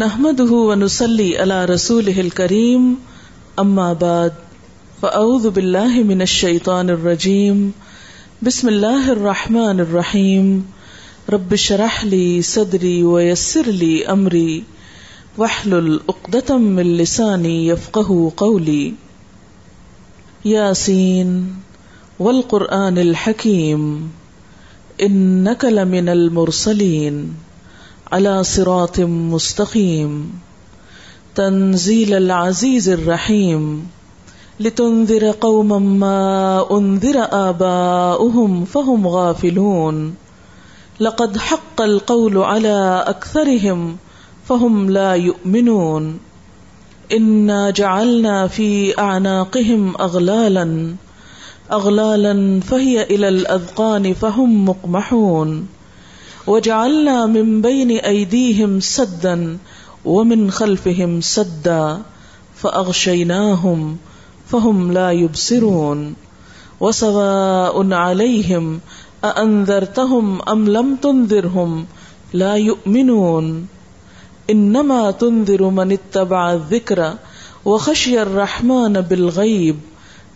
نحمده ونصلي على رسوله الكريم اما بعد فاعوذ بالله من الشيطان الرجيم، بسم الله الرحمن الرحيم، رب اشرح لي صدري ويسر لي امري واحلل عقدة من لساني يفقهوا قولي. ياسين، والقرآن الحكيم انك لمن المرسلين. على صراط مستقيم تنزيل العزيز الرحيم لتنذر قوما ما انذر آباؤهم فهم غافلون، لقد حق القول على أكثرهم فهم لا يؤمنون. إنا جعلنا في أعناقهم أغلالا أغلالا فهي إلى الأذقان فهم مقمحون. وجعلنا من بين أيديهم سدا ومن خلفهم سدا فأغشيناهم فهم لا يبصرون وسواء عليهم أأنذرتهم أم لم تنذرهم لا يؤمنون إنما تنذر من اتبع الذكر وخشي الرحمن بالغيب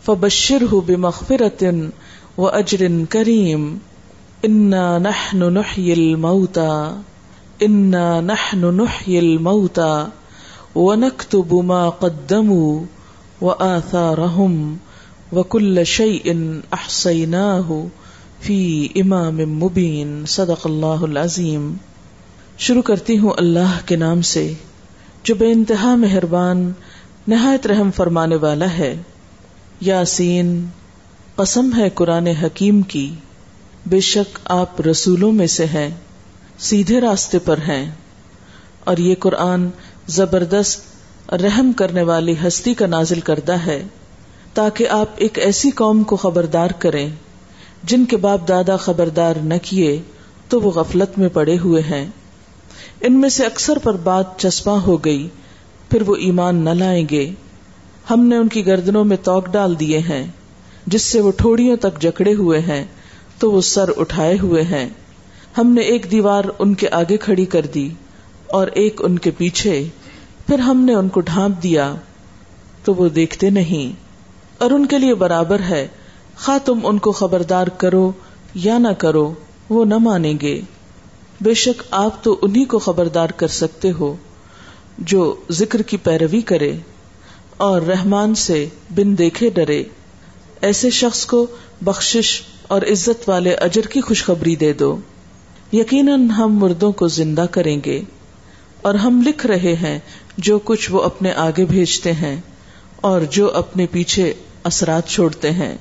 فبشره بمغفرة وأجر كريم انا نحن نحيي الموتى انا نحن نحيي الموتى ونكتب ما قدموا وآثارهم وكل شيء احصيناه في امام مبين صدق اللہ العظیم۔ شروع کرتی ہوں اللہ کے نام سے، جو بے انتہا مہربان، نہایت رحم فرمانے والا ہے۔ یاسین، قسم ہے قرآن حکیم کی۔ بے شک آپ رسولوں میں سے ہیں، سیدھے راستے پر ہیں۔ اور یہ قرآن زبردست رحم کرنے والی ہستی کا نازل کرتا ہے، تاکہ آپ ایک ایسی قوم کو خبردار کریں، جن کے باپ دادا خبردار نہ کیے تو وہ غفلت میں پڑے ہوئے ہیں۔ ان میں سے اکثر پر بات چسپاں ہو گئی، پھر وہ ایمان نہ لائیں گے۔ ہم نے ان کی گردنوں میں توک ڈال دیے ہیں، جس سے وہ ٹھوڑیوں تک جکڑے ہوئے ہیں۔ تو وہ سر اٹھائے ہوئے ہیں۔ ہم نے ایک دیوار ان کے آگے کھڑی کر دی اور ایک ان کے پیچھے۔ پھر ہم نے ان کو ڈھانپ دیا۔ تو وہ دیکھتے نہیں۔ اور ان کے لیے برابر ہے۔ خواہ تم ان کو خبردار کرو یا نہ کرو، وہ نہ مانیں گے۔ بے شک آپ تو انہیں کو خبردار کر سکتے ہو جو ذکر کی پیروی کرے اور رحمان سے بن دیکھے ڈرے۔ ایسے شخص کو بخشش اور عزت والے اجر کی خوشخبری دے دو۔ یقیناً ہم مردوں کو زندہ کریں گے اور ہم لکھ رہے ہیں جو کچھ وہ اپنے آگے بھیجتے ہیں اور جو اپنے پیچھے اثرات چھوڑتے ہیں۔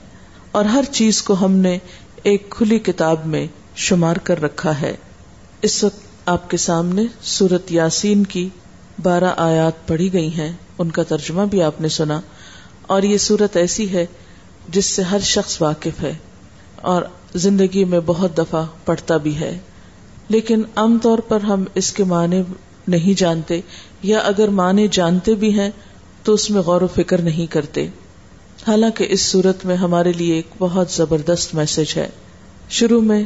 اور ہر چیز کو ہم نے ایک کھلی کتاب میں شمار کر رکھا ہے۔ اس وقت آپ کے سامنے سورت یاسین کی بارہ آیات پڑھی گئی ہیں۔ ان کا ترجمہ بھی آپ نے سنا اور یہ سورت ایسی ہے جس سے ہر شخص واقف ہے۔ اور زندگی میں بہت دفعہ پڑھتا بھی ہے۔ لیکن عام طور پر ہم اس کے معنی نہیں جانتے، یا اگر معنی جانتے بھی ہیں تو اس میں غور و فکر نہیں کرتے۔ حالانکہ اس صورت میں ہمارے لیے ایک بہت زبردست میسج ہے۔ شروع میں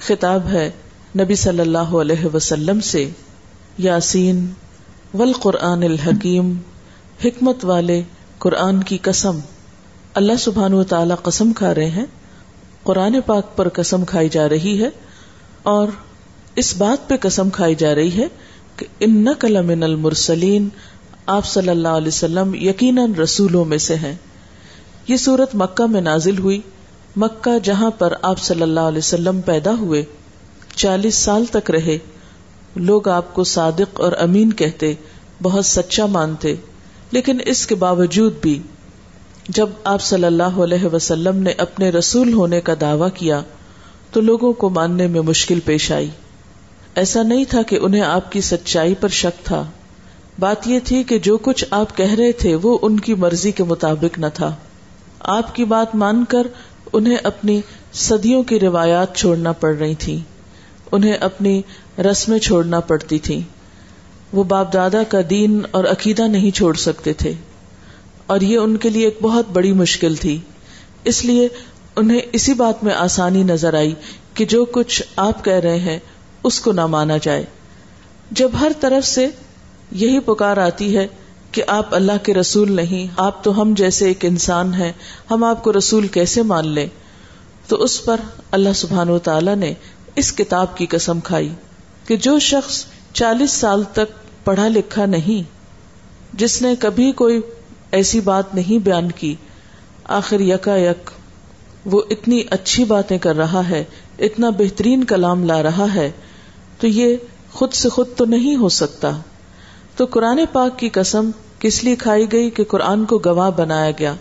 خطاب ہے نبی صلی اللہ علیہ وسلم سے، یاسین، والقرآن الحکیم، حکمت والے قرآن کی قسم۔ اللہ سبحان و تعالی قسم کھا رہے ہیں۔ قرآن پاک پر قسم کھائی جا رہی ہے اور اس بات پہ قسم کھائی جا رہی ہے کہ ان نقل من المرسلین، آپ صلی اللہ علیہ وسلم یقیناً رسولوں میں سے ہیں۔ یہ صورت مکہ میں نازل ہوئی۔ مکہ جہاں پر آپ صلی اللہ علیہ وسلم پیدا ہوئے، چالیس سال تک رہے۔ لوگ آپ کو صادق اور امین کہتے، بہت سچا مانتے۔ لیکن اس کے باوجود بھی جب آپ صلی اللہ علیہ وسلم نے اپنے رسول ہونے کا دعوی کیا، تو لوگوں کو ماننے میں مشکل پیش آئی۔ ایسا نہیں تھا کہ انہیں آپ کی سچائی پر شک تھا۔ بات یہ تھی کہ جو کچھ آپ کہہ رہے تھے، وہ ان کی مرضی کے مطابق نہ تھا۔ آپ کی بات مان کر انہیں اپنی صدیوں کی روایات چھوڑنا پڑ رہی تھی انہیں اپنی رسمیں چھوڑنا پڑتی تھی وہ باپ دادا کا دین اور عقیدہ نہیں چھوڑ سکتے تھے۔ اور یہ ان کے لیے ایک بہت بڑی مشکل تھی۔ اس لیے انہیں اسی بات میں آسانی نظر آئی کہ جو کچھ آپ کہہ رہے ہیں، اس کو نہ مانا جائے۔ جب ہر طرف سے یہی پکار آتی ہے کہ آپ اللہ کے رسول نہیں، آپ تو ہم جیسے ایک انسان ہیں، ہم آپ کو رسول کیسے مان لیں؟ تو اس پر اللہ سبحان و تعالی نے اس کتاب کی قسم کھائی کہ جو شخص چالیس سال تک پڑھا لکھا نہیں، جس نے کبھی کوئی ایسی بات نہیں بیان کی۔ آخر یکا یک۔ وہ اتنی اچھی باتیں کر رہا ہے، اتنا بہترین کلام لا رہا ہے۔ تو یہ خود سے خود تو نہیں ہو سکتا۔ تو قرآن پاک کی قسم کس لیے کھائی گئی کہ قرآن کو گواہ بنایا گیا؟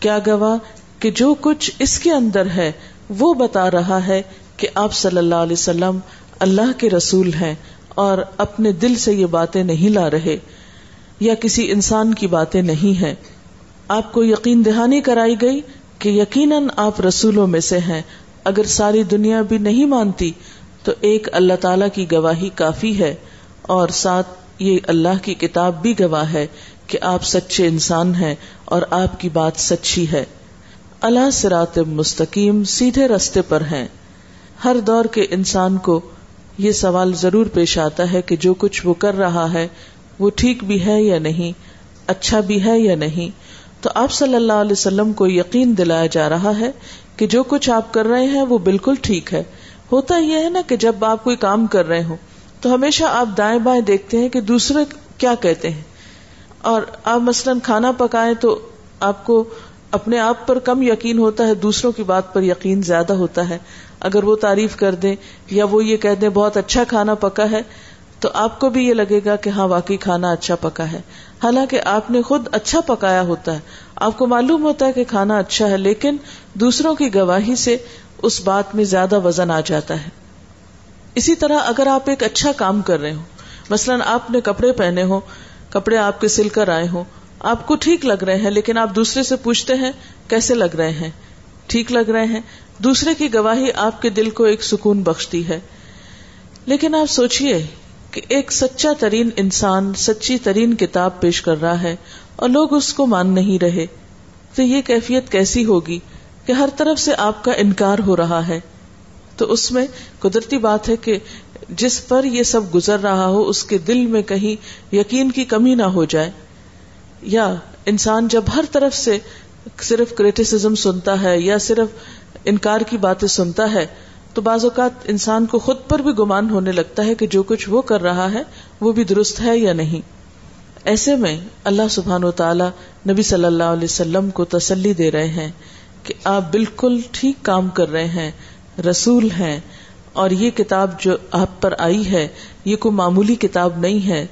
کیا گواہ کہ جو کچھ اس کے اندر ہے، وہ بتا رہا ہے کہ آپ صلی اللہ علیہ وسلم اللہ کے رسول ہیں اور اپنے دل سے یہ باتیں نہیں لا رہے۔ یا کسی انسان کی باتیں نہیں ہیں۔ آپ کو یقین دہانی کرائی گئی کہ یقیناً آپ رسولوں میں سے ہیں۔ اگر ساری دنیا بھی نہیں مانتی، تو ایک اللہ تعالی کی گواہی کافی ہے۔ اور ساتھ، یہ اللہ کی کتاب بھی گواہ ہے کہ آپ سچے انسان ہیں اور آپ کی بات سچی ہے۔ اللہ سرات مستقیم سیدھے رستے پر ہیں۔ ہر دور کے انسان کو یہ سوال ضرور پیش آتا ہے کہ جو کچھ وہ کر رہا ہے وہ ٹھیک بھی ہے یا نہیں اچھا بھی ہے یا نہیں۔ تو آپ صلی اللہ علیہ وسلم کو یقین دلایا جا رہا ہے کہ جو کچھ آپ کر رہے ہیں وہ بالکل ٹھیک ہے۔ ہوتا یہ ہے نا کہ جب آپ کوئی کام کر رہے ہوں، تو ہمیشہ آپ دائیں بائیں دیکھتے ہیں کہ دوسرے کیا کہتے ہیں۔ اور آپ مثلاً کھانا پکائیں تو آپ کو اپنے آپ پر کم یقین ہوتا ہے، دوسروں کی بات پر یقین زیادہ ہوتا ہے۔ اگر وہ تعریف کر دیں یا وہ یہ کہہ دیں، بہت اچھا کھانا پکا ہے تو آپ کو بھی یہ لگے گا کہ ہاں واقعی کھانا اچھا پکا ہے۔ حالانکہ آپ نے خود اچھا پکایا ہوتا ہے۔ آپ کو معلوم ہوتا ہے کہ کھانا اچھا ہے، لیکن دوسروں کی گواہی سے اس بات میں زیادہ وزن آ جاتا ہے۔ اسی طرح اگر آپ ایک اچھا کام کر رہے ہو مثلاً آپ نے کپڑے پہنے ہو کپڑے آپ کے سل کر آئے ہوں، آپ کو ٹھیک لگ رہے ہیں، لیکن آپ دوسرے سے پوچھتے ہیں، کیسے لگ رہے ہیں؟ ٹھیک لگ رہے ہیں۔ دوسرے کی گواہی آپ کے دل کو ایک سکون بخشتی ہے۔ لیکن آپ سوچئے کہ ایک سچا ترین انسان سچی ترین کتاب پیش کر رہا ہے اور لوگ اس کو مان نہیں رہے۔ تو یہ کیفیت کیسی ہوگی کہ ہر طرف سے آپ کا انکار ہو رہا ہے؟ تو اس میں قدرتی بات ہے کہ جس پر یہ سب گزر رہا ہو، اس کے دل میں کہیں یقین کی کمی نہ ہو جائے۔ یا انسان جب ہر طرف سے صرف کریٹیسم سنتا ہے یا صرف انکار کی باتیں سنتا ہے تو بعض اوقات انسان کو خود پر بھی گمان ہونے لگتا ہے کہ جو کچھ وہ کر رہا ہے وہ بھی درست ہے یا نہیں۔ ایسے میں اللہ سبحان و تعالی نبی صلی اللہ علیہ وسلم کو تسلی دے رہے ہیں کہ آپ بالکل ٹھیک کام کر رہے ہیں، رسول ہیں، اور یہ کتاب جو آپ پر آئی ہے، یہ کوئی معمولی کتاب نہیں ہے۔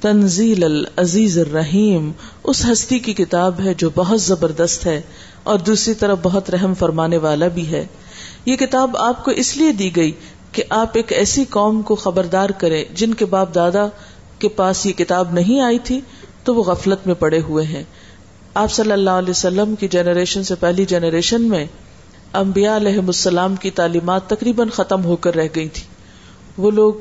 تنزیل العزیز الرحیم، اس ہستی کی کتاب ہے جو بہت زبردست ہے اور دوسری طرف بہت رحم فرمانے والا بھی ہے۔ یہ کتاب آپ کو اس لیے دی گئی کہ آپ ایک ایسی قوم کو خبردار کریں جن کے باپ دادا کے پاس یہ کتاب نہیں آئی تھی تو وہ غفلت میں پڑے ہوئے ہیں۔ آپ صلی اللہ علیہ وسلم کی جنریشن سے پہلی جنریشن میں انبیاء علیہ السلام کی تعلیمات تقریباً ختم ہو کر رہ گئی تھی۔ وہ لوگ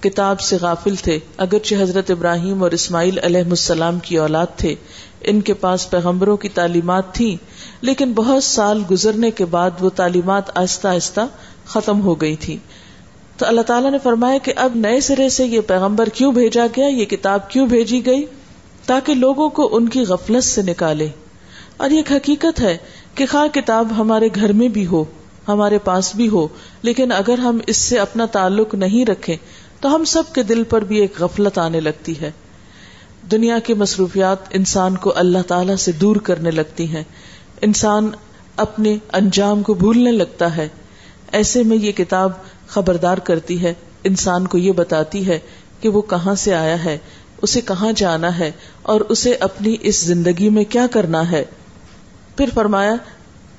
کتاب سے غافل تھے، اگرچہ حضرت ابراہیم اور اسماعیل علیہ السلام کی اولاد تھے ان کے پاس پیغمبروں کی تعلیمات تھی لیکن بہت سال گزرنے کے بعد وہ تعلیمات آہستہ آہستہ ختم ہو گئی تھی تو اللہ تعالیٰ نے فرمایا کہ اب نئے سرے سے یہ پیغمبر کیوں بھیجا گیا، یہ کتاب کیوں بھیجی گئی؟ تاکہ لوگوں کو ان کی غفلت سے نکالے۔ اور یہ حقیقت ہے کہ خواہ کتاب ہمارے گھر میں بھی ہو، ہمارے پاس بھی ہو، لیکن اگر ہم اس سے اپنا تعلق نہیں رکھیں، تو ہم سب کے دل پر بھی ایک غفلت آنے لگتی ہے۔ دنیا کی مصروفیات انسان کو اللہ تعالی سے دور کرنے لگتی ہیں۔ انسان اپنے انجام کو بھولنے لگتا ہے۔ ایسے میں یہ کتاب خبردار کرتی ہے۔ انسان کو یہ بتاتی ہے کہ وہ کہاں سے آیا ہے، اسے کہاں جانا ہے اور اسے اپنی اس زندگی میں کیا کرنا ہے۔ پھر فرمایا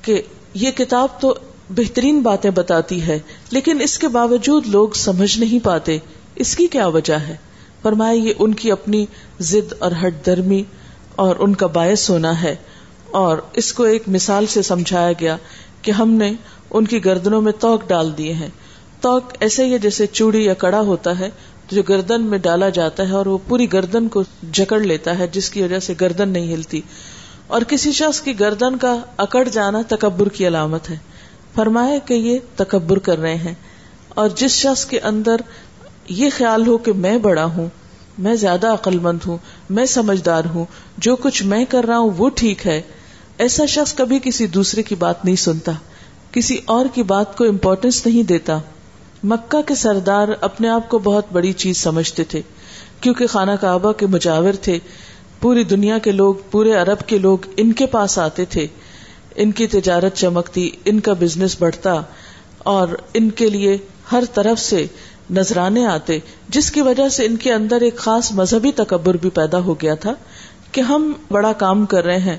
کہ یہ کتاب تو بہترین باتیں بتاتی ہے، لیکن اس کے باوجود لوگ سمجھ نہیں پاتے۔ اس کی کیا وجہ ہے؟ فرمایا، یہ ان کی اپنی ضد اور ہٹ درمی اور ان کا باعث ہونا ہے۔ اور اس کو ایک مثال سے سمجھایا گیا کہ ہم نے ان کی گردنوں میں توک ڈال دیے ہیں۔ توک ایسے ہی جیسے چوڑی یا کڑا ہوتا ہے، جو گردن میں ڈالا جاتا ہے اور وہ پوری گردن کو جکڑ لیتا ہے، جس کی وجہ سے گردن نہیں ہلتی۔ اور کسی شخص کی گردن کا اکڑ جانا تکبر کی علامت ہے۔ فرمایا کہ یہ تکبر کر رہے ہیں۔ اور جس شخص کے اندر یہ خیال ہو کہ میں بڑا ہوں، میں زیادہ عقل مند ہوں، میں سمجھدار ہوں، جو کچھ میں کر رہا ہوں وہ ٹھیک ہے۔ ایسا شخص کبھی کسی دوسرے کی بات نہیں سنتا، کسی اور کی بات کو امپورٹینس نہیں دیتا۔ مکہ کے سردار اپنے آپ کو بہت بڑی چیز سمجھتے تھے، کیونکہ خانہ کعبہ کے مجاور تھے۔ پوری دنیا کے لوگ، پورے عرب کے لوگ ان کے پاس آتے تھے۔ ان کی تجارت چمکتی، ان کا بزنس بڑھتا اور ان کے لیے ہر طرف سے نذرانے آتے، جس کی وجہ سے ان کے اندر ایک خاص مذہبی تکبر بھی پیدا ہو گیا تھا کہ ہم بڑا کام کر رہے ہیں۔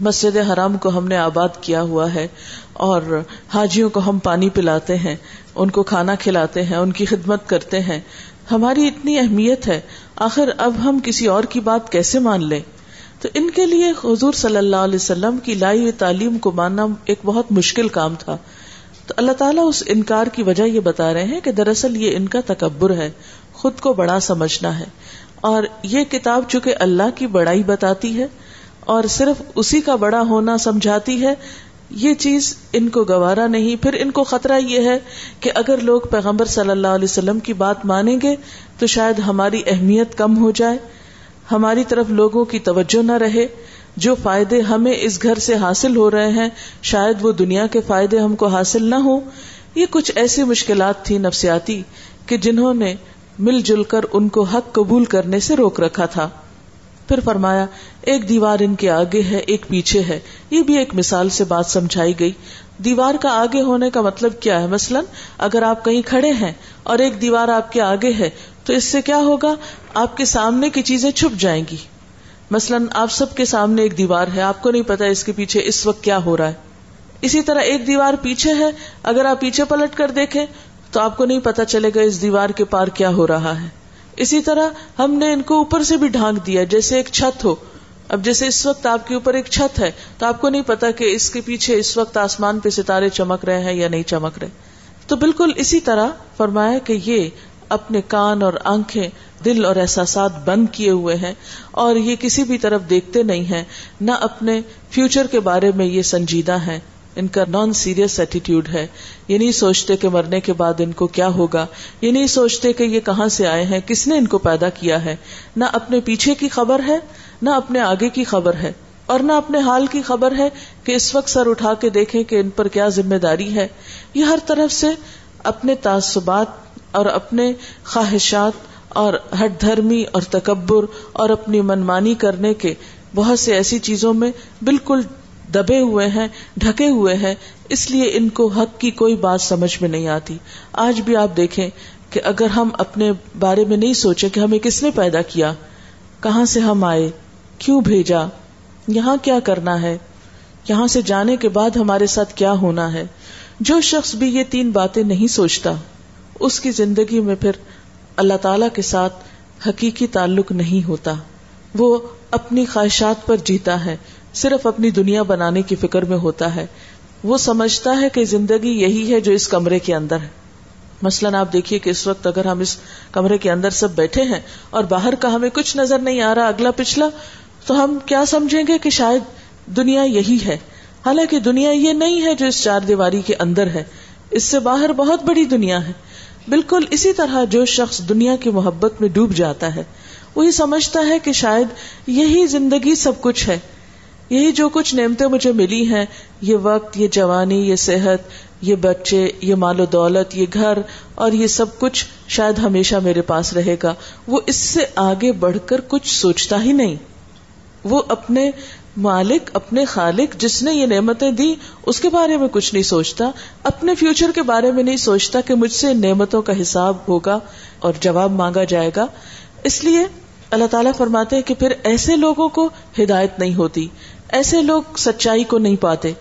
مسجد حرام کو ہم نے آباد کیا ہوا ہے اور حاجیوں کو ہم پانی پلاتے ہیں، ان کو کھانا کھلاتے ہیں، ان کی خدمت کرتے ہیں۔ ہماری اتنی اہمیت ہے، آخر اب ہم کسی اور کی بات کیسے مان لیں؟ تو ان کے لیے حضور صلی اللہ علیہ وسلم کی لائی تعلیم کو ماننا ایک بہت مشکل کام تھا۔ تو اللہ تعالیٰ اس انکار کی وجہ یہ بتا رہے ہیں کہ دراصل یہ ان کا تکبر ہے، خود کو بڑا سمجھنا ہے۔ اور یہ کتاب چونکہ اللہ کی بڑائی بتاتی ہے اور صرف اسی کا بڑا ہونا سمجھاتی ہے، یہ چیز ان کو گوارا نہیں۔ پھر ان کو خطرہ یہ ہے کہ اگر لوگ پیغمبر صلی اللہ علیہ وسلم کی بات مانیں گے تو شاید ہماری اہمیت کم ہو جائے، ہماری طرف لوگوں کی توجہ نہ رہے۔ جو فائدے ہمیں اس گھر سے حاصل ہو رہے ہیں، شاید وہ دنیا کے فائدے ہم کو حاصل نہ ہو یہ کچھ ایسی مشکلات تھی نفسیاتی کہ جنہوں نے مل جل کر ان کو حق قبول کرنے سے روک رکھا تھا۔ پھر فرمایا، ایک دیوار ان کے آگے ہے، ایک پیچھے ہے۔ یہ بھی ایک مثال سے بات سمجھائی گئی۔ دیوار کا آگے ہونے کا مطلب کیا ہے؟ مثلا، اگر آپ کہیں کھڑے ہیں اور ایک دیوار آپ کے آگے ہے، تو اس سے کیا ہوگا؟ آپ کے سامنے کی چیزیں چھپ جائیں گی۔ مثلاً آپ سب کے سامنے ایک دیوار ہے، آپ کو نہیں پتا اس کے پیچھے اس وقت کیا ہو رہا ہے۔ اسی طرح ایک دیوار پیچھے ہے، اگر آپ پیچھے پلٹ کر دیکھیں تو آپ کو نہیں پتا چلے گا اس دیوار کے پار کیا ہو رہا ہے۔ اسی طرح ہم نے ان کو اوپر سے بھی ڈھانک دیا، جیسے ایک چھت ہو۔ اب جیسے اس وقت آپ کے اوپر ایک چھت ہے، تو آپ کو نہیں پتا کہ اس کے پیچھے اس وقت آسمان پہ ستارے چمک رہے ہیں یا نہیں چمک رہے۔ تو بالکل اسی طرح فرمایا کہ یہ اپنے کان اور آنکھیں دل اور احساسات بند کیے ہوئے ہیں اور یہ کسی بھی طرف دیکھتے نہیں ہیں، نہ اپنے فیوچر کے بارے میں یہ سنجیدہ ہیں۔ ان کا نان سیریس ایٹیٹیوڈ ہے۔ یہ نہیں سوچتے کہ مرنے کے بعد ان کو کیا ہوگا۔ یہ نہیں سوچتے کہ یہ کہاں سے آئے ہیں، کس نے ان کو پیدا کیا ہے۔ نہ اپنے پیچھے کی خبر ہے، نہ اپنے آگے کی خبر ہے۔ اور نہ اپنے حال کی خبر ہے کہ اس وقت سر اٹھا کے دیکھیں کہ ان پر کیا ذمہ داری ہے۔ یہ ہر طرف سے اپنے تعصبات اور اپنے خواہشات اور ہٹ دھرمی اور تکبر اور اپنی منمانی کرنے کے بہت سے ایسی چیزوں میں بالکل دبے ہوئے ہیں، ڈھکے ہوئے ہیں، اس لیے ان کو حق کی کوئی بات سمجھ میں نہیں آتی۔ آج بھی آپ دیکھیں کہ اگر ہم اپنے بارے میں نہیں سوچے کہ ہمیں کس نے پیدا کیا، کہاں سے ہم آئے، کیوں بھیجا، یہاں کیا کرنا ہے، یہاں سے جانے کے بعد ہمارے ساتھ کیا ہونا ہے، جو شخص بھی یہ تین باتیں نہیں سوچتا۔ اس کی زندگی میں پھر اللہ تعالی کے ساتھ حقیقی تعلق نہیں ہوتا۔ وہ اپنی خواہشات پر جیتا ہے، صرف اپنی دنیا بنانے کی فکر میں ہوتا ہے۔ وہ سمجھتا ہے کہ زندگی یہی ہے جو اس کمرے کے اندر ہے۔ مثلاً آپ دیکھیے کہ اس وقت اگر ہم اس کمرے کے اندر سب بیٹھے ہیں اور باہر کا ہمیں کچھ نظر نہیں آ رہا، اگلا پچھلا، تو ہم کیا سمجھیں گے کہ شاید دنیا یہی ہے۔ حالانکہ دنیا یہ نہیں ہے جو اس چار دیواری کے اندر ہے۔ اس سے باہر بہت بڑی دنیا ہے۔ بالکل اسی طرح جو شخص دنیا کی محبت میں ڈوب جاتا ہے، وہی سمجھتا ہے کہ شاید یہی زندگی سب کچھ ہے۔ یہی جو کچھ نعمتیں مجھے ملی ہیں، یہ وقت، یہ جوانی، یہ صحت، یہ بچے، یہ مال و دولت، یہ گھر، اور یہ سب کچھ شاید ہمیشہ میرے پاس رہے گا۔ وہ اس سے آگے بڑھ کر کچھ سوچتا ہی نہیں۔ وہ اپنے مالک اپنے خالق جس نے یہ نعمتیں دی، اس کے بارے میں کچھ نہیں سوچتا، اپنے فیوچر کے بارے میں نہیں سوچتا کہ مجھ سے نعمتوں کا حساب ہوگا اور جواب مانگا جائے گا۔ اس لیے اللہ تعالیٰ فرماتے کہ پھر ایسے لوگوں کو ہدایت نہیں ہوتی، ایسے لوگ سچائی کو نہیں پاتے۔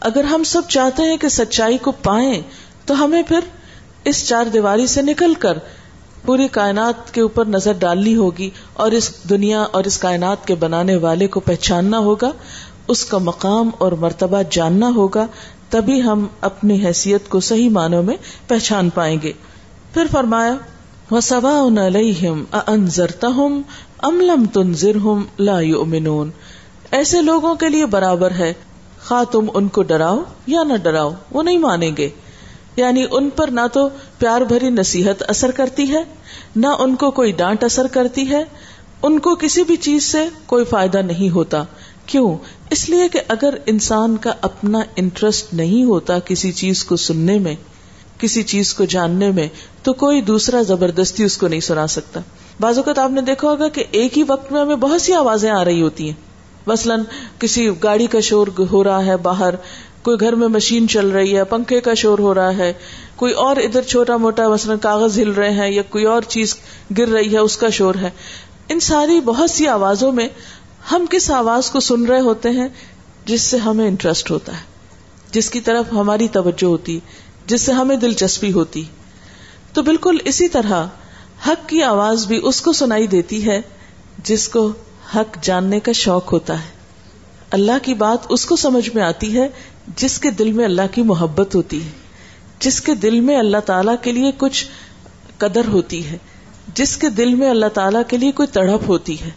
اگر ہم سب چاہتے ہیں کہ سچائی کو پائیں، تو ہمیں پھر اس چار دیواری سے نکل کر پوری کائنات کے اوپر نظر ڈالنی ہوگی اور اس دنیا اور اس کائنات کے بنانے والے کو پہچاننا ہوگا، اس کا مقام اور مرتبہ جاننا ہوگا، تبھی ہم اپنی حیثیت کو صحیح معنوں میں پہچان پائیں گے۔ پھر فرمایا وہ سوا ہوں املم تنظر ہوں لا یؤمنون ایسے لوگوں کے لیے برابر ہے، خواہ تم ان کو ڈراؤ یا نہ ڈراؤ، وہ نہیں مانیں گے۔ یعنی ان پر نہ تو پیار بھری نصیحت اثر کرتی ہے، نہ ان کو کوئی ڈانٹ اثر کرتی ہے۔ ان کو کسی بھی چیز سے کوئی فائدہ نہیں ہوتا۔ کیوں؟ اس لیے کہ اگر انسان کا اپنا انٹرسٹ نہیں ہوتا کسی چیز کو سننے میں، کسی چیز کو جاننے میں، تو کوئی دوسرا زبردستی اس کو نہیں سنا سکتا۔ بعض اوقات آپ نے دیکھا ہوگا کہ ایک ہی وقت میں ہمیں بہت سی آوازیں آ رہی ہوتی ہیں۔ مثلاً کسی گاڑی کا شور ہو رہا ہے باہر کوئی گھر میں مشین چل رہی ہے، پنکھے کا شور ہو رہا ہے، کوئی اور ادھر چھوٹا موٹا مثلاً کاغذ ہل رہے ہیں یا کوئی اور چیز گر رہی ہے، اس کا شور ہے۔ ان ساری بہت سی آوازوں میں ہم کس آواز کو سن رہے ہوتے ہیں؟ جس سے ہمیں انٹرسٹ ہوتا ہے، جس کی طرف ہماری توجہ ہوتی، جس سے ہمیں دلچسپی ہوتی۔ تو بالکل اسی طرح حق کی آواز بھی اس کو سنائی دیتی ہے، جس کو حق جاننے کا شوق ہوتا ہے۔ اللہ کی بات اس کو سمجھ میں آتی ہے جس کے دل میں اللہ کی محبت ہوتی ہے، جس کے دل میں اللہ تعالی کے لیے کچھ قدر ہوتی ہے، جس کے دل میں اللہ تعالیٰ کے لیے کوئی تڑپ ہوتی ہے۔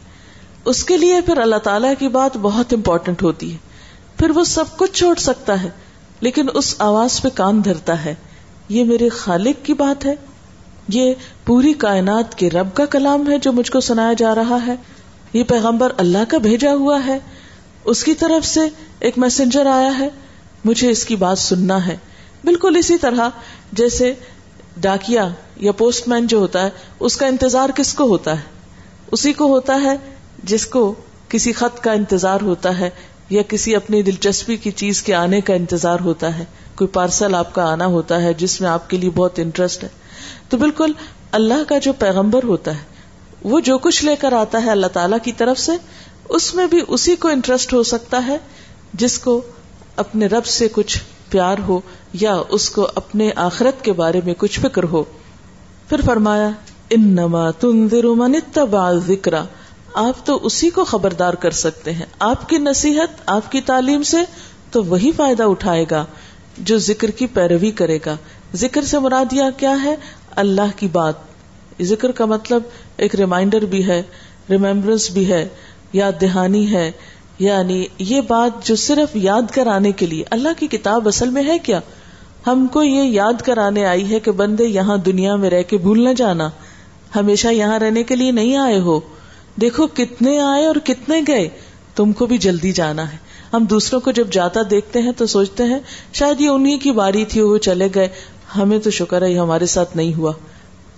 اس کے لیے پھر اللہ تعالیٰ کی بات بہت امپورٹنٹ ہوتی ہے۔ پھر وہ سب کچھ چھوڑ سکتا ہے، لیکن اس آواز پہ کان دھرتا ہے۔ یہ میرے خالق کی بات ہے۔ یہ پوری کائنات کے رب کا کلام ہے جو مجھ کو سنایا جا رہا ہے۔ یہ پیغمبر اللہ کا بھیجا ہوا ہے۔ اس کی طرف سے ایک میسنجر آیا ہے۔ مجھے اس کی بات سننا ہے۔ بالکل اسی طرح جیسے ڈاکیا یا پوسٹ مین جو ہوتا ہے، اس کا انتظار کس کو ہوتا ہے؟ اسی کو ہوتا ہے جس کو کسی خط کا انتظار ہوتا ہے یا کسی اپنی دلچسپی کی چیز کے آنے کا انتظار ہوتا ہے۔ کوئی پارسل آپ کا آنا ہوتا ہے جس میں آپ کے لیے بہت انٹرسٹ ہے۔ تو بالکل اللہ کا جو پیغمبر ہوتا ہے، وہ جو کچھ لے کر آتا ہے اللہ تعالی کی طرف سے، اس میں بھی اسی کو انٹرسٹ ہو سکتا ہے جس کو اپنے رب سے کچھ پیار ہو یا اس کو اپنے آخرت کے بارے میں کچھ فکر ہو۔ پھر فرمایا ان نما من اتبع ذکر آپ تو اسی کو خبردار کر سکتے ہیں۔ آپ کی نصیحت، آپ کی تعلیم سے تو وہی فائدہ اٹھائے گا جو ذکر کی پیروی کرے گا۔ ذکر سے مراد یا کیا ہے؟ اللہ کی بات۔ ذکر کا مطلب ایک ریمائنڈر بھی ہے ریمبرنس بھی ہے، یاد دہانی ہے۔ یعنی یہ بات جو صرف یاد کرانے کے لیے، اللہ کی کتاب اصل میں ہے کیا؟ ہم کو یہ یاد کرانے آئی ہے کہ بندے یہاں دنیا میں رہ کے بھول نہ جانا۔ ہمیشہ یہاں رہنے کے لیے نہیں آئے ہو۔ دیکھو کتنے آئے اور کتنے گئے۔ تم کو بھی جلدی جانا ہے۔ ہم دوسروں کو جب جاتا دیکھتے ہیں تو سوچتے ہیں، شاید یہ انہیں کی باری تھی وہ چلے گئے۔ ہمیں تو شکر ہے یہ ہمارے ساتھ نہیں ہوا۔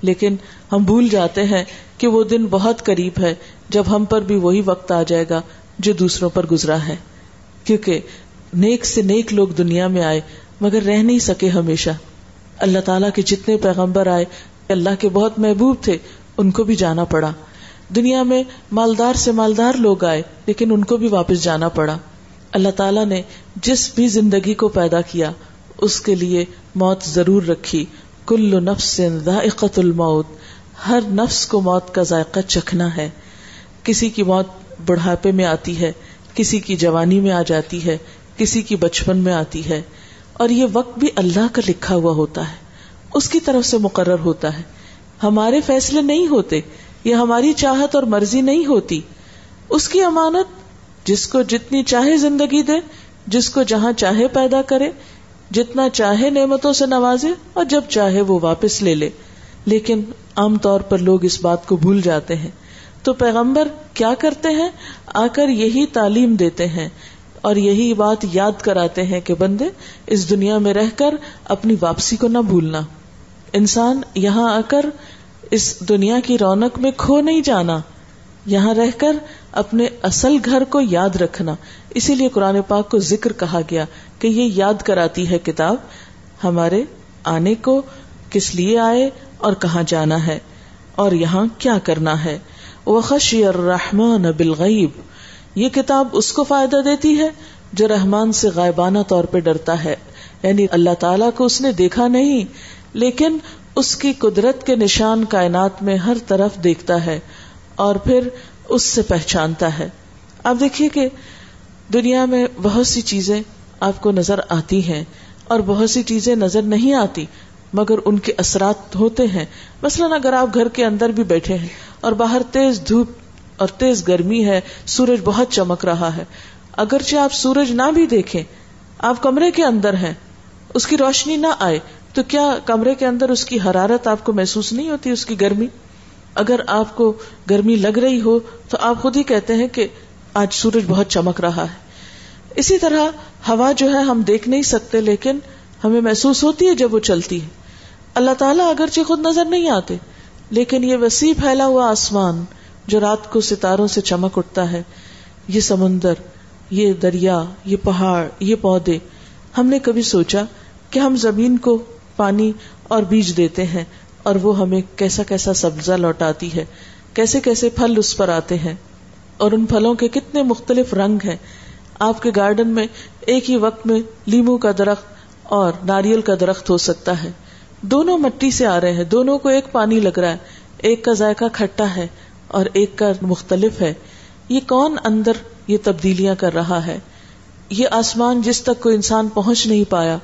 لیکن ہم بھول جاتے ہیں کہ وہ دن بہت قریب ہے۔ جب ہم پر بھی وہی وقت آ جائے گا۔ جو دوسروں پر گزرا ہے۔ کیونکہ نیک سے نیک لوگ دنیا میں آئے، مگر رہ نہیں سکے ہمیشہ۔ اللہ تعالیٰ کے جتنے پیغمبر آئے اللہ کے بہت محبوب تھے، ان کو بھی جانا پڑا۔ دنیا میں مالدار سے مالدار لوگ آئے، لیکن ان کو بھی واپس جانا پڑا۔ اللہ تعالیٰ نے جس بھی زندگی کو پیدا کیا، اس کے لیے موت ضرور رکھی۔ کل نفس ذائقت الموت، ہر نفس کو موت کا ذائقہ چکھنا ہے۔ کسی کی موت بڑھاپے میں آتی ہے، کسی کی جوانی میں آ جاتی ہے، کسی کی بچپن میں آتی ہے۔ اور یہ وقت بھی اللہ کا لکھا ہوا ہوتا ہے۔ اس کی طرف سے مقرر ہوتا ہے۔ ہمارے فیصلے نہیں ہوتے یہ ہماری چاہت اور مرضی نہیں ہوتی۔ اس کی امانت جس کو جتنی چاہے زندگی دے، جس کو جہاں چاہے پیدا کرے، جتنا چاہے نعمتوں سے نوازے، اور جب چاہے وہ واپس لے لے۔ لیکن عام طور پر لوگ اس بات کو بھول جاتے ہیں۔ تو پیغمبر کیا کرتے ہیں؟ آ کر یہی تعلیم دیتے ہیں اور یہی بات یاد کراتے ہیں کہ بندے، اس دنیا میں رہ کر اپنی واپسی کو نہ بھولنا۔ انسان یہاں آ کر اس دنیا کی رونق میں کھو نہیں جانا۔ یہاں رہ کر اپنے اصل گھر کو یاد رکھنا۔ اسی لیے قرآن پاک کو ذکر کہا گیا کہ یہ یاد کراتی ہے کتاب، ہمارے آنے کو کس لیے آئے اور کہاں جانا ہے اور یہاں کیا کرنا ہے۔ وہ خشی الرحمان بالغیب یہ کتاب اس کو فائدہ دیتی ہے جو رحمان سے غائبانہ طور پہ ڈرتا ہے۔ یعنی اللہ تعالیٰ کو اس نے دیکھا نہیں، لیکن اس کی قدرت کے نشان کائنات میں ہر طرف دیکھتا ہے اور پھر اس سے پہچانتا ہے۔ آپ دیکھیے کہ دنیا میں بہت سی چیزیں آپ کو نظر آتی ہیں اور بہت سی چیزیں نظر نہیں آتی۔ مگر ان کے اثرات ہوتے ہیں۔ مثلاً اگر آپ گھر کے اندر بھی بیٹھے ہیں اور باہر تیز دھوپ اور تیز گرمی ہے، سورج بہت چمک رہا ہے۔ اگرچہ آپ سورج نہ بھی دیکھیں، آپ کمرے کے اندر ہیں، اس کی روشنی نہ آئے، تو کیا کمرے کے اندر اس کی حرارت آپ کو محسوس نہیں ہوتی، اس کی گرمی؟ اگر آپ کو گرمی لگ رہی ہو، تو آپ خود ہی کہتے ہیں کہ آج سورج بہت چمک رہا ہے۔ اسی طرح ہوا جو ہے، ہم دیکھ نہیں سکتے، لیکن ہمیں محسوس ہوتی ہے جب وہ چلتی ہے۔ اللہ تعالیٰ اگرچہ خود نظر نہیں آتے، لیکن یہ وسیع پھیلا ہوا آسمان جو رات کو ستاروں سے چمک اٹھتا ہے، یہ سمندر، یہ دریا، یہ پہاڑ، یہ پودے، ہم نے کبھی سوچا کہ ہم زمین کو پانی اور بیج دیتے ہیں اور وہ ہمیں کیسا کیسا سبزہ لوٹاتی ہے، کیسے کیسے پھل اس پر آتے ہیں۔ اور ان پھلوں کے کتنے مختلف رنگ ہیں۔ آپ کے گارڈن میں ایک ہی وقت میں لیمو کا درخت اور ناریل کا درخت ہو سکتا ہے۔ دونوں مٹی سے آ رہے ہیں، دونوں کو ایک پانی لگ رہا ہے۔ ایک کا ذائقہ کھٹا ہے اور ایک کا مختلف ہے۔ یہ کون اندر یہ تبدیلیاں کر رہا ہے؟ یہ آسمان جس تک کوئی انسان پہنچ نہیں پایا۔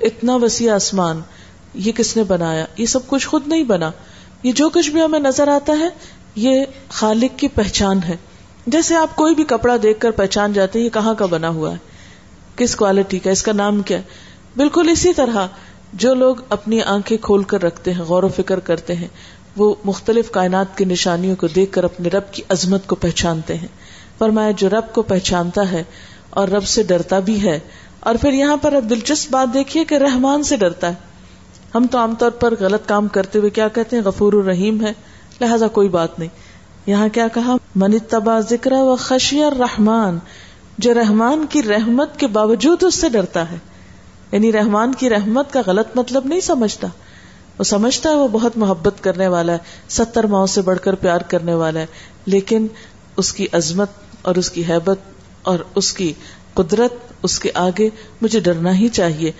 اتنا وسیع آسمان۔ یہ کس نے بنایا؟ یہ سب کچھ خود نہیں بنا۔ یہ جو کچھ بھی ہمیں نظر آتا ہے، یہ خالق کی پہچان ہے۔ جیسے آپ کوئی بھی کپڑا دیکھ کر پہچان جاتے ہیں، یہ کہاں کا بنا ہوا ہے؟ کس کوالٹی کا؟ اس کا نام کیا ہے؟ بالکل اسی طرح جو لوگ اپنی آنکھیں کھول کر رکھتے ہیں، غور و فکر کرتے ہیں، وہ مختلف کائنات کی نشانیوں کو دیکھ کر اپنے رب کی عظمت کو پہچانتے ہیں۔ فرمایا، جو رب کو پہچانتا ہے اور رب سے ڈرتا بھی ہے۔ اور پھر یہاں پر اب دلچسپ بات دیکھیے کہ رحمان سے ڈرتا ہے۔ ہم تو عام طور پر غلط کام کرتے ہوئے کیا کہتے ہیں؟ غفور الرحیم ہے۔ لہذا کوئی بات نہیں۔ یہاں کیا کہا؟ من تبا ذکر و خشی رحمان جو رحمان کی رحمت کے باوجود اس سے ڈرتا ہے۔ یعنی رحمان کی رحمت کا غلط مطلب نہیں سمجھتا۔ وہ سمجھتا ہے وہ بہت محبت کرنے والا ہے، ستر ماؤں سے بڑھ کر پیار کرنے والا ہے، لیکن اس کی عظمت اور اس کی حیبت اور اس کی قدرت، اس کے آگے مجھے ڈرنا ہی چاہیے۔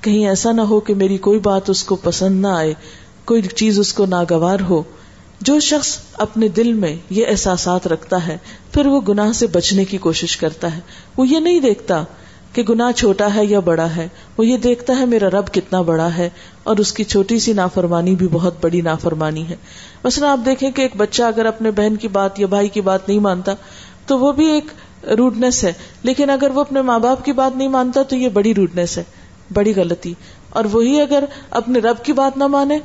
کہیں ایسا نہ ہو کہ میری کوئی بات اس کو پسند نہ آئے، کوئی چیز اس کو ناگوار ہو۔ جو شخص اپنے دل میں یہ احساسات رکھتا ہے، پھر وہ گناہ سے بچنے کی کوشش کرتا ہے۔ وہ یہ نہیں دیکھتا کہ گناہ چھوٹا ہے یا بڑا ہے، وہ یہ دیکھتا ہے میرا رب کتنا بڑا ہے، اور اس کی چھوٹی سی نافرمانی بھی بہت بڑی نافرمانی ہے۔ مثلا آپ دیکھیں کہ ایک بچہ اگر اپنے بہن کی بات یا بھائی کی بات نہیں مانتا، تو وہ بھی ایک روڈنیس ہے۔ لیکن اگر وہ اپنے ماں باپ کی بات نہیں مانتا، تو یہ بڑی روڈنیس ہے، بڑی غلطی۔ اور وہی اگر اپنے رب کی بات نہ مانے،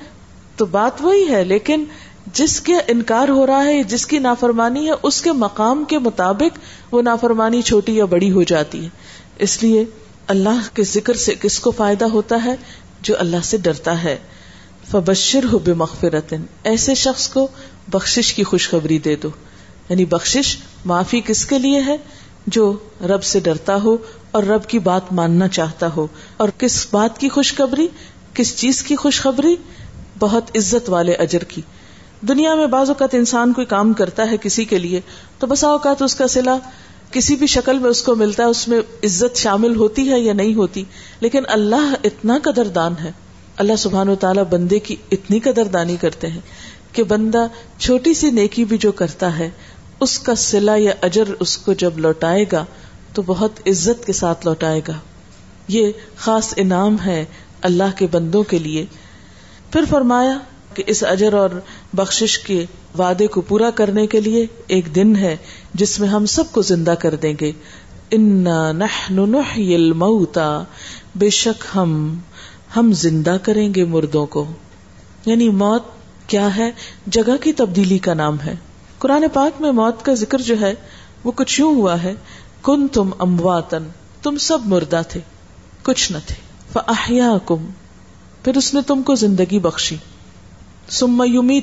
تو بات وہی ہے۔ لیکن جس کے انکار ہو رہا ہے، جس کی نافرمانی ہے، اس کے مقام کے مطابق وہ نافرمانی چھوٹی یا بڑی ہو جاتی ہے۔ اس لیے اللہ کے ذکر سے کس کو فائدہ ہوتا ہے؟ جو اللہ سے ڈرتا ہے۔ فبشر ہو بے مغفرت ایسے شخص کو بخشش کی خوشخبری دے دو۔ یعنی بخشش معافی کس کے لیے ہے؟ جو رب سے ڈرتا ہو اور رب کی بات ماننا چاہتا ہو۔ اور کس بات کی خوشخبری؟ کس چیز کی خوشخبری؟ بہت عزت والے اجر کی۔ دنیا میں بعض اوقات انسان کوئی کام کرتا ہے کسی کے لیے تو بسا اوقات اس کا سلا کسی بھی شکل میں اس کو ملتا ہے، اس میں عزت شامل ہوتی ہے یا نہیں ہوتی۔ لیکن اللہ اتنا قدر دان ہے۔ اللہ سبحان و تعالیٰ بندے کی اتنی قدر دانی کرتے ہیں کہ بندہ چھوٹی سی نیکی بھی جو کرتا ہے، اس کا سلا یا اجر اس کو جب لوٹائے گا، تو بہت عزت کے ساتھ لوٹائے گا۔ یہ خاص انعام ہے اللہ کے بندوں کے لیے۔ پھر فرمایا کہ اس اجر اور بخشش کے وعدے کو پورا کرنے کے لیے ایک دن ہے جس میں ہم سب کو زندہ کر دیں گے۔ الموتا بے شک ہم ہم زندہ کریں گے مردوں کو۔ یعنی موت کیا ہے؟ جگہ کی تبدیلی کا نام ہے۔ قرآن پاک میں موت کا ذکر جو ہے، وہ کچھ یوں ہوا ہے۔ کن تم امواتن تم سب مردہ تھے، کچھ نہ تھے۔ فاحیا پھر اس نے تم کو زندگی بخشی۔ سم یومی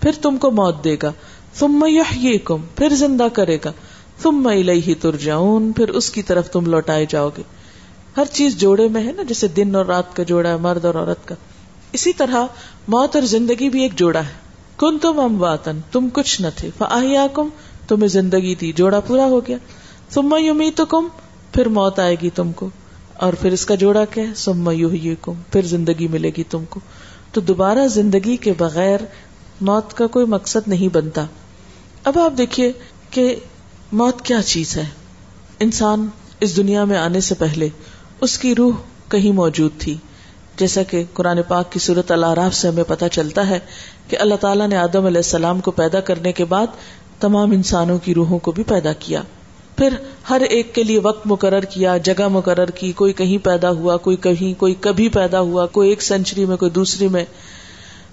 پھر تم کو موت دے گا تم یہ کم پھر زندہ کرے گا تم ہی تر جاؤن پھر اس کی طرف تم لوٹائے جاؤ گے۔ ہر چیز جوڑے میں ہے نا، جیسے دن اور رات کا جوڑا ہے، مرد اور عورت کا۔ اسی طرح موت اور زندگی بھی ایک جوڑا ہے۔ کن تم امواتن، تم کچھ نہ تھے۔ فاہیا کم تمہیں زندگی دی، جوڑا پورا ہو گیا۔ تم یومی تو کم پھر موت آئے گی تم کو۔ اور پھر اس کا جوڑا کیا ہے؟ سم یو کم پھر زندگی ملے گی تم کو۔ تو دوبارہ زندگی کے بغیر موت کا کوئی مقصد نہیں بنتا۔ اب آپ دیکھیے کہ موت کیا چیز ہے۔ انسان اس دنیا میں آنے سے پہلے اس کی روح کہیں موجود تھی۔ جیسا کہ قرآن پاک کی صورت اللہ سے ہمیں پتا چلتا ہے کہ اللہ تعالیٰ نے آدم علیہ السلام کو پیدا کرنے کے بعد تمام انسانوں کی روحوں کو بھی پیدا کیا۔ پھر ہر ایک کے لیے وقت مقرر کیا، جگہ مقرر کی، کوئی کہیں پیدا ہوا، کوئی کہیں، کوئی کبھی پیدا ہوا، کوئی ایک سینچری میں، کوئی دوسری میں،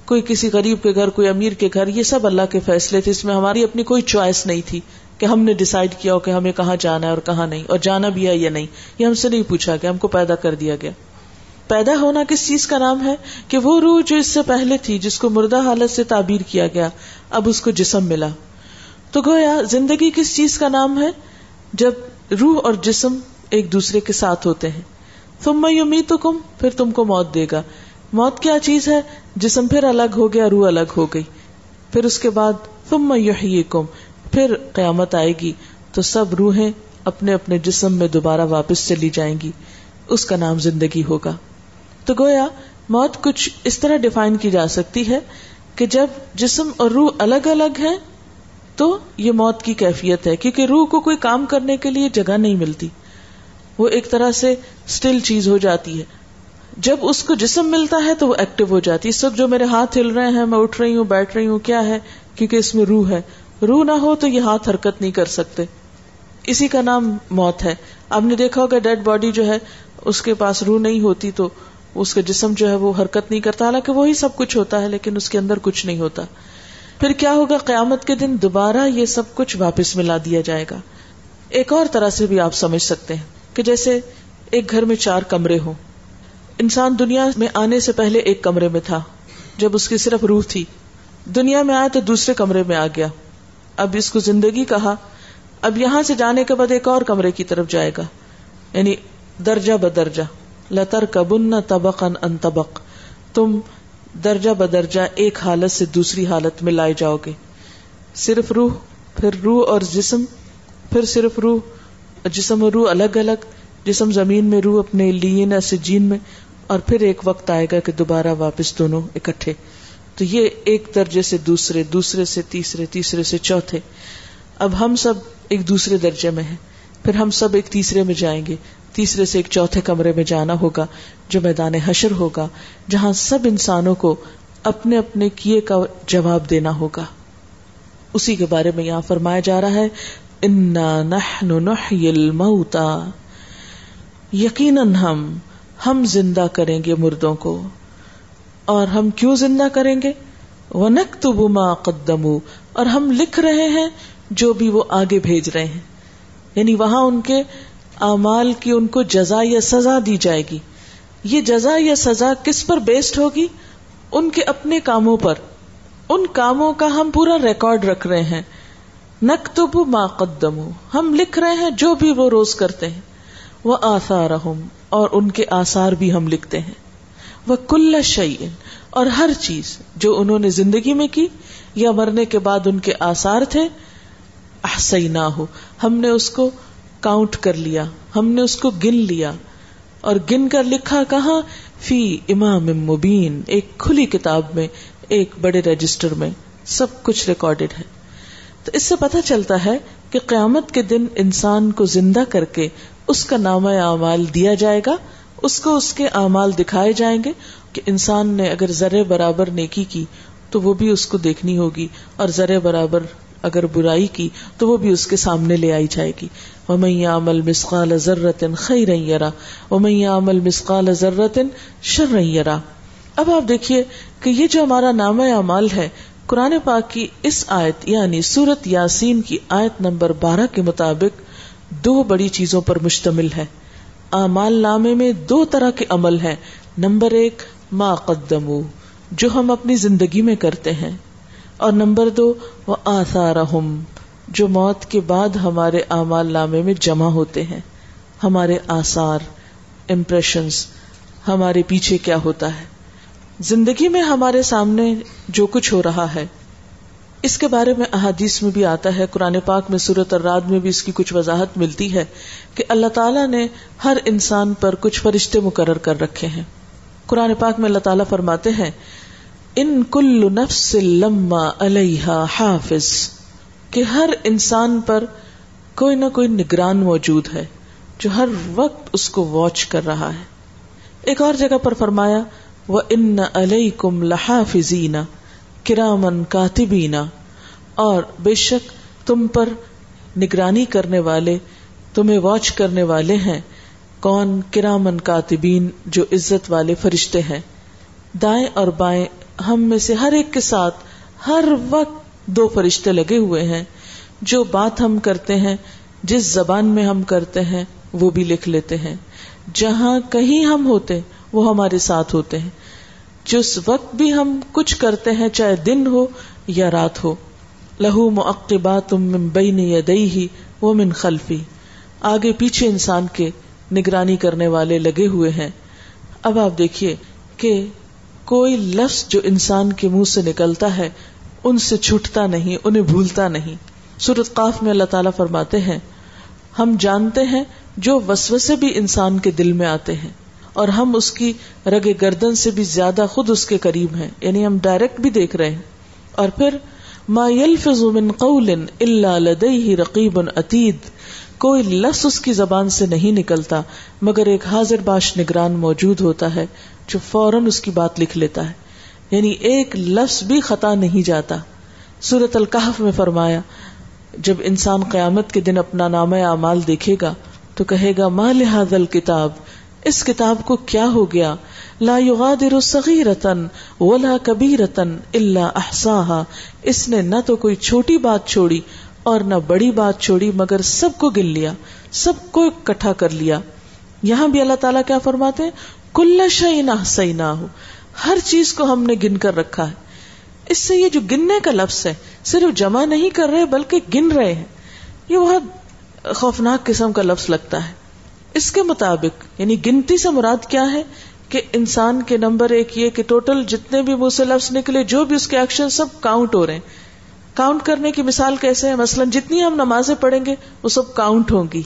کوئی کسی غریب کے گھر، کوئی امیر کے گھر، یہ سب اللہ کے فیصلے تھے۔ اس میں ہماری اپنی کوئی چوائس نہیں تھی کہ ہم نے ڈسائڈ کیا ہو کہ ہمیں کہاں جانا ہے اور کہاں نہیں، اور جانا بھی ہے یا نہیں۔ یہ ہم سے نہیں پوچھا کہ ہم کو پیدا کر دیا گیا۔ پیدا ہونا کس چیز کا نام ہے؟ کہ وہ روح جو اس سے پہلے تھی، جس کو مردہ حالت سے تعبیر کیا گیا، اب اس کو جسم ملا۔ تو گویا زندگی کس چیز کا نام ہے؟ جب روح اور جسم ایک دوسرے کے ساتھ ہوتے ہیں۔ تم میں امید تو کم پھر تم کو موت دے گا۔ موت کیا چیز ہے؟ جسم پھر الگ ہو گیا، روح الگ ہو گئی۔ پھر اس کے بعد تم میں کم پھر قیامت آئے گی۔ تو سب روحیں اپنے اپنے جسم میں دوبارہ واپس چلی جائیں گی۔ اس کا نام زندگی ہوگا۔ تو گویا موت کچھ اس طرح ڈیفائن کی جا سکتی ہے کہ جب جسم اور روح الگ الگ ہے تو یہ موت کی کیفیت ہے، کیونکہ روح کو کوئی کام کرنے کے لیے جگہ نہیں ملتی۔ وہ ایک طرح سے اسٹل چیز ہو جاتی ہے۔ جب اس کو جسم ملتا ہے تو وہ ایکٹیو ہو جاتی ہے۔ اس وقت جو میرے ہاتھ ہل رہے ہیں، میں اٹھ رہی ہوں، بیٹھ رہی ہوں، کیا ہے؟ کیونکہ اس میں روح ہے۔ روح نہ ہو تو یہ ہاتھ حرکت نہیں کر سکتے۔ اسی کا نام موت ہے۔ آپ نے دیکھا ہوگا ڈیڈ باڈی جو ہے، اس کے پاس روح نہیں ہوتی تو اس کا جسم جو ہے وہ حرکت نہیں کرتا۔ حالانکہ وہی سب کچھ ہوتا ہے، لیکن اس کے اندر کچھ نہیں ہوتا۔ پھر کیا ہوگا؟ قیامت کے دن دوبارہ یہ سب کچھ واپس ملا دیا جائے گا۔ ایک اور طرح سے بھی آپ سمجھ سکتے ہیں کہ جیسے ایک گھر میں چار کمرے ہوں۔ انسان دنیا میں آنے سے پہلے ایک کمرے میں تھا، جب اس کی صرف روح تھی۔ دنیا میں آیا تو دوسرے کمرے میں آ گیا۔ اب اس کو زندگی کہا۔ اب یہاں سے جانے کے بعد ایک اور کمرے کی طرف جائے گا۔ یعنی درجہ بدرجہ۔ لتر کبن تبق ان تبق تم درجہ بدرجہ ایک حالت سے دوسری حالت میں لائے جاؤ گے۔ صرف روح، پھر روح اور جسم، پھر صرف روح۔ جسم اور روح الگ الگ۔ جسم زمین میں، روح اپنے لین سجین میں۔ اور پھر ایک وقت آئے گا کہ دوبارہ واپس دونوں اکٹھے۔ تو یہ ایک درجے سے دوسرے دوسرے سے تیسرے تیسرے سے چوتھے۔ اب ہم سب ایک دوسرے درجے میں ہیں۔ پھر ہم سب ایک تیسرے میں جائیں گے۔ تیسرے سے ایک چوتھے کمرے میں جانا ہوگا، جو میدان حشر ہوگا، جہاں سب انسانوں کو اپنے اپنے کیے کا جواب دینا ہوگا۔ اسی کے بارے میں یہاں فرمایا جا رہا ہے، انا نحن نحی الموتا یقیناً ہم ہم زندہ کریں گے مردوں کو۔ اور ہم کیوں زندہ کریں گے؟ وہ نک قدمو اور ہم لکھ رہے ہیں جو بھی وہ آگے بھیج رہے ہیں۔ یعنی وہاں ان کے اعمال کی ان کو جزا یا سزا دی جائے گی۔ یہ جزا یا سزا کس پر بیسڈ ہوگی؟ ان کے اپنے کاموں پر۔ ان کاموں کا ہم پورا ریکارڈ رکھ رہے ہیں۔ نقتب ما قدم ہم لکھ رہے ہیں جو بھی وہ روز کرتے ہیں۔ وہ آسار اور ان کے آثار بھی ہم لکھتے ہیں۔ وہ کل شعین اور ہر چیز جو انہوں نے زندگی میں کی یا مرنے کے بعد ان کے آثار تھے احسئی نہ ہو ہم نے اس کو کاؤنٹ کر لیا، ہم نے اس کو گن لیا۔ اور گن کر لکھا کہاں؟ فی امام مبین، ایک کھلی کتاب میں، ایک بڑے رجسٹر میں۔ سب کچھ ریکارڈیڈ ہے۔ تو اس سے پتا چلتا ہے کہ قیامت کے دن انسان کو زندہ کر کے اس کا نام اعمال دیا جائے گا۔ اس کو اس کے اعمال دکھائے جائیں گے کہ انسان نے اگر ذرے برابر نیکی کی تو وہ بھی اس کو دیکھنی ہوگی، اور ذرے برابر اگر برائی کی تو وہ بھی اس کے سامنے لے آئی جائے گی۔ ومیا عمل مسقال ضرورت خیر یرا ومیا عمل مسقال ضرورت شر یرا اب آپ دیکھیے کہ یہ جو ہمارا نام اعمال ہے، قرآن پاک کی اس آیت یعنی سورت یاسین کی آیت نمبر بارہ کے مطابق دو بڑی چیزوں پر مشتمل ہے۔ اعمال نامے میں دو طرح کے عمل ہیں۔ نمبر ایک، ما قدمو، جو ہم اپنی زندگی میں کرتے ہیں۔ اور نمبر دو وہ آثارہم جو موت کے بعد ہمارے اعمال نامے میں جمع ہوتے ہیں۔ ہمارے آثار امپریشنس ہمارے پیچھے کیا ہوتا ہے۔ زندگی میں ہمارے سامنے جو کچھ ہو رہا ہے، اس کے بارے میں احادیث میں بھی آتا ہے۔ قرآن پاک میں صورت اور رات میں بھی اس کی کچھ وضاحت ملتی ہے کہ اللہ تعالیٰ نے ہر انسان پر کچھ فرشتے مقرر کر رکھے ہیں۔ قرآن پاک میں اللہ تعالیٰ فرماتے ہیں، ان کل نفس لما علیہ حافظ کہ ہر انسان پر کوئی نہ کوئی نگران موجود ہے جو ہر وقت اس کو واچ کر رہا ہے۔ ایک اور جگہ پر فرمایا وہ ان علیہ کم لحافظینا کرامن کاتبینا اور بے شک تم پر نگرانی کرنے والے، تمہیں واچ کرنے والے ہیں۔ کون؟ کرامن کاتبین جو عزت والے فرشتے ہیں۔ دائیں اور بائیں ہم میں سے ہر ایک کے ساتھ ہر وقت دو فرشتے لگے ہوئے ہیں۔ جو بات ہم کرتے ہیں، جس زبان میں ہم کرتے ہیں، وہ بھی لکھ لیتے ہیں۔ جہاں کہیں ہم ہوتے، وہ ہمارے ساتھ ہوتے ہیں۔ جس وقت بھی ہم کچھ کرتے ہیں، چاہے دن ہو یا رات ہو۔ لہو معقبات من بین یدیہ وہ من خلفی۔ آگے پیچھے انسان کے نگرانی کرنے والے لگے ہوئے ہیں۔ اب آپ دیکھیے کہ کوئی لفظ جو انسان کے منہ سے نکلتا ہے ان سے چھٹتا نہیں، انہیں بھولتا نہیں۔ سورت قاف میں اللہ تعالیٰ فرماتے ہیں، ہم جانتے ہیں جو وسوسے بھی انسان کے دل میں آتے ہیں، اور ہم اس کی رگ گردن سے بھی زیادہ خود اس کے قریب ہیں۔ یعنی ہم ڈائریکٹ بھی دیکھ رہے ہیں۔ اور پھر، ما يلفظ من قول الا لديه رقيب عتيد کوئی لفظ اس کی زبان سے نہیں نکلتا، مگر ایک حاضر باش نگران موجود ہوتا ہے جو فوراً اس کی بات لکھ لیتا ہے۔ یعنی ایک لفظ بھی خطا نہیں جاتا۔ سورت القحف میں فرمایا، جب انسان قیامت کے دن اپنا نام اعمال دیکھے گا، تو کہے گا، ما لہذا الکتاب اس کتاب کو کیا ہو گیا؟ لا یغادر صغیرتن ولا کبیرتن الا احصاها۔ اس نے نہ تو کوئی چھوٹی بات چھوڑی اور نہ بڑی بات چھوڑی، مگر سب کو گن لیا، سب کو اکٹھا کر لیا۔ یہاں بھی اللہ تعالیٰ کیا فرماتے کل شعین نہ ہو ہر چیز کو ہم نے گن کر رکھا ہے۔ اس سے یہ جو گننے کا لفظ ہے، صرف جمع نہیں کر رہے بلکہ گن رہے ہیں۔ یہ بہت خوفناک قسم کا لفظ لگتا ہے۔ اس کے مطابق یعنی گنتی سے مراد کیا ہے؟ کہ انسان کے نمبر ایک یہ کہ ٹوٹل جتنے بھی منہ سے لفظ نکلے، جو بھی اس کے ایکشن سب کاؤنٹ ہو رہے ہیں۔ کاؤنٹ کرنے کی مثال کیسے ہے مثلا جتنی ہم نمازیں پڑھیں گے، وہ سب کاؤنٹ ہوں گی۔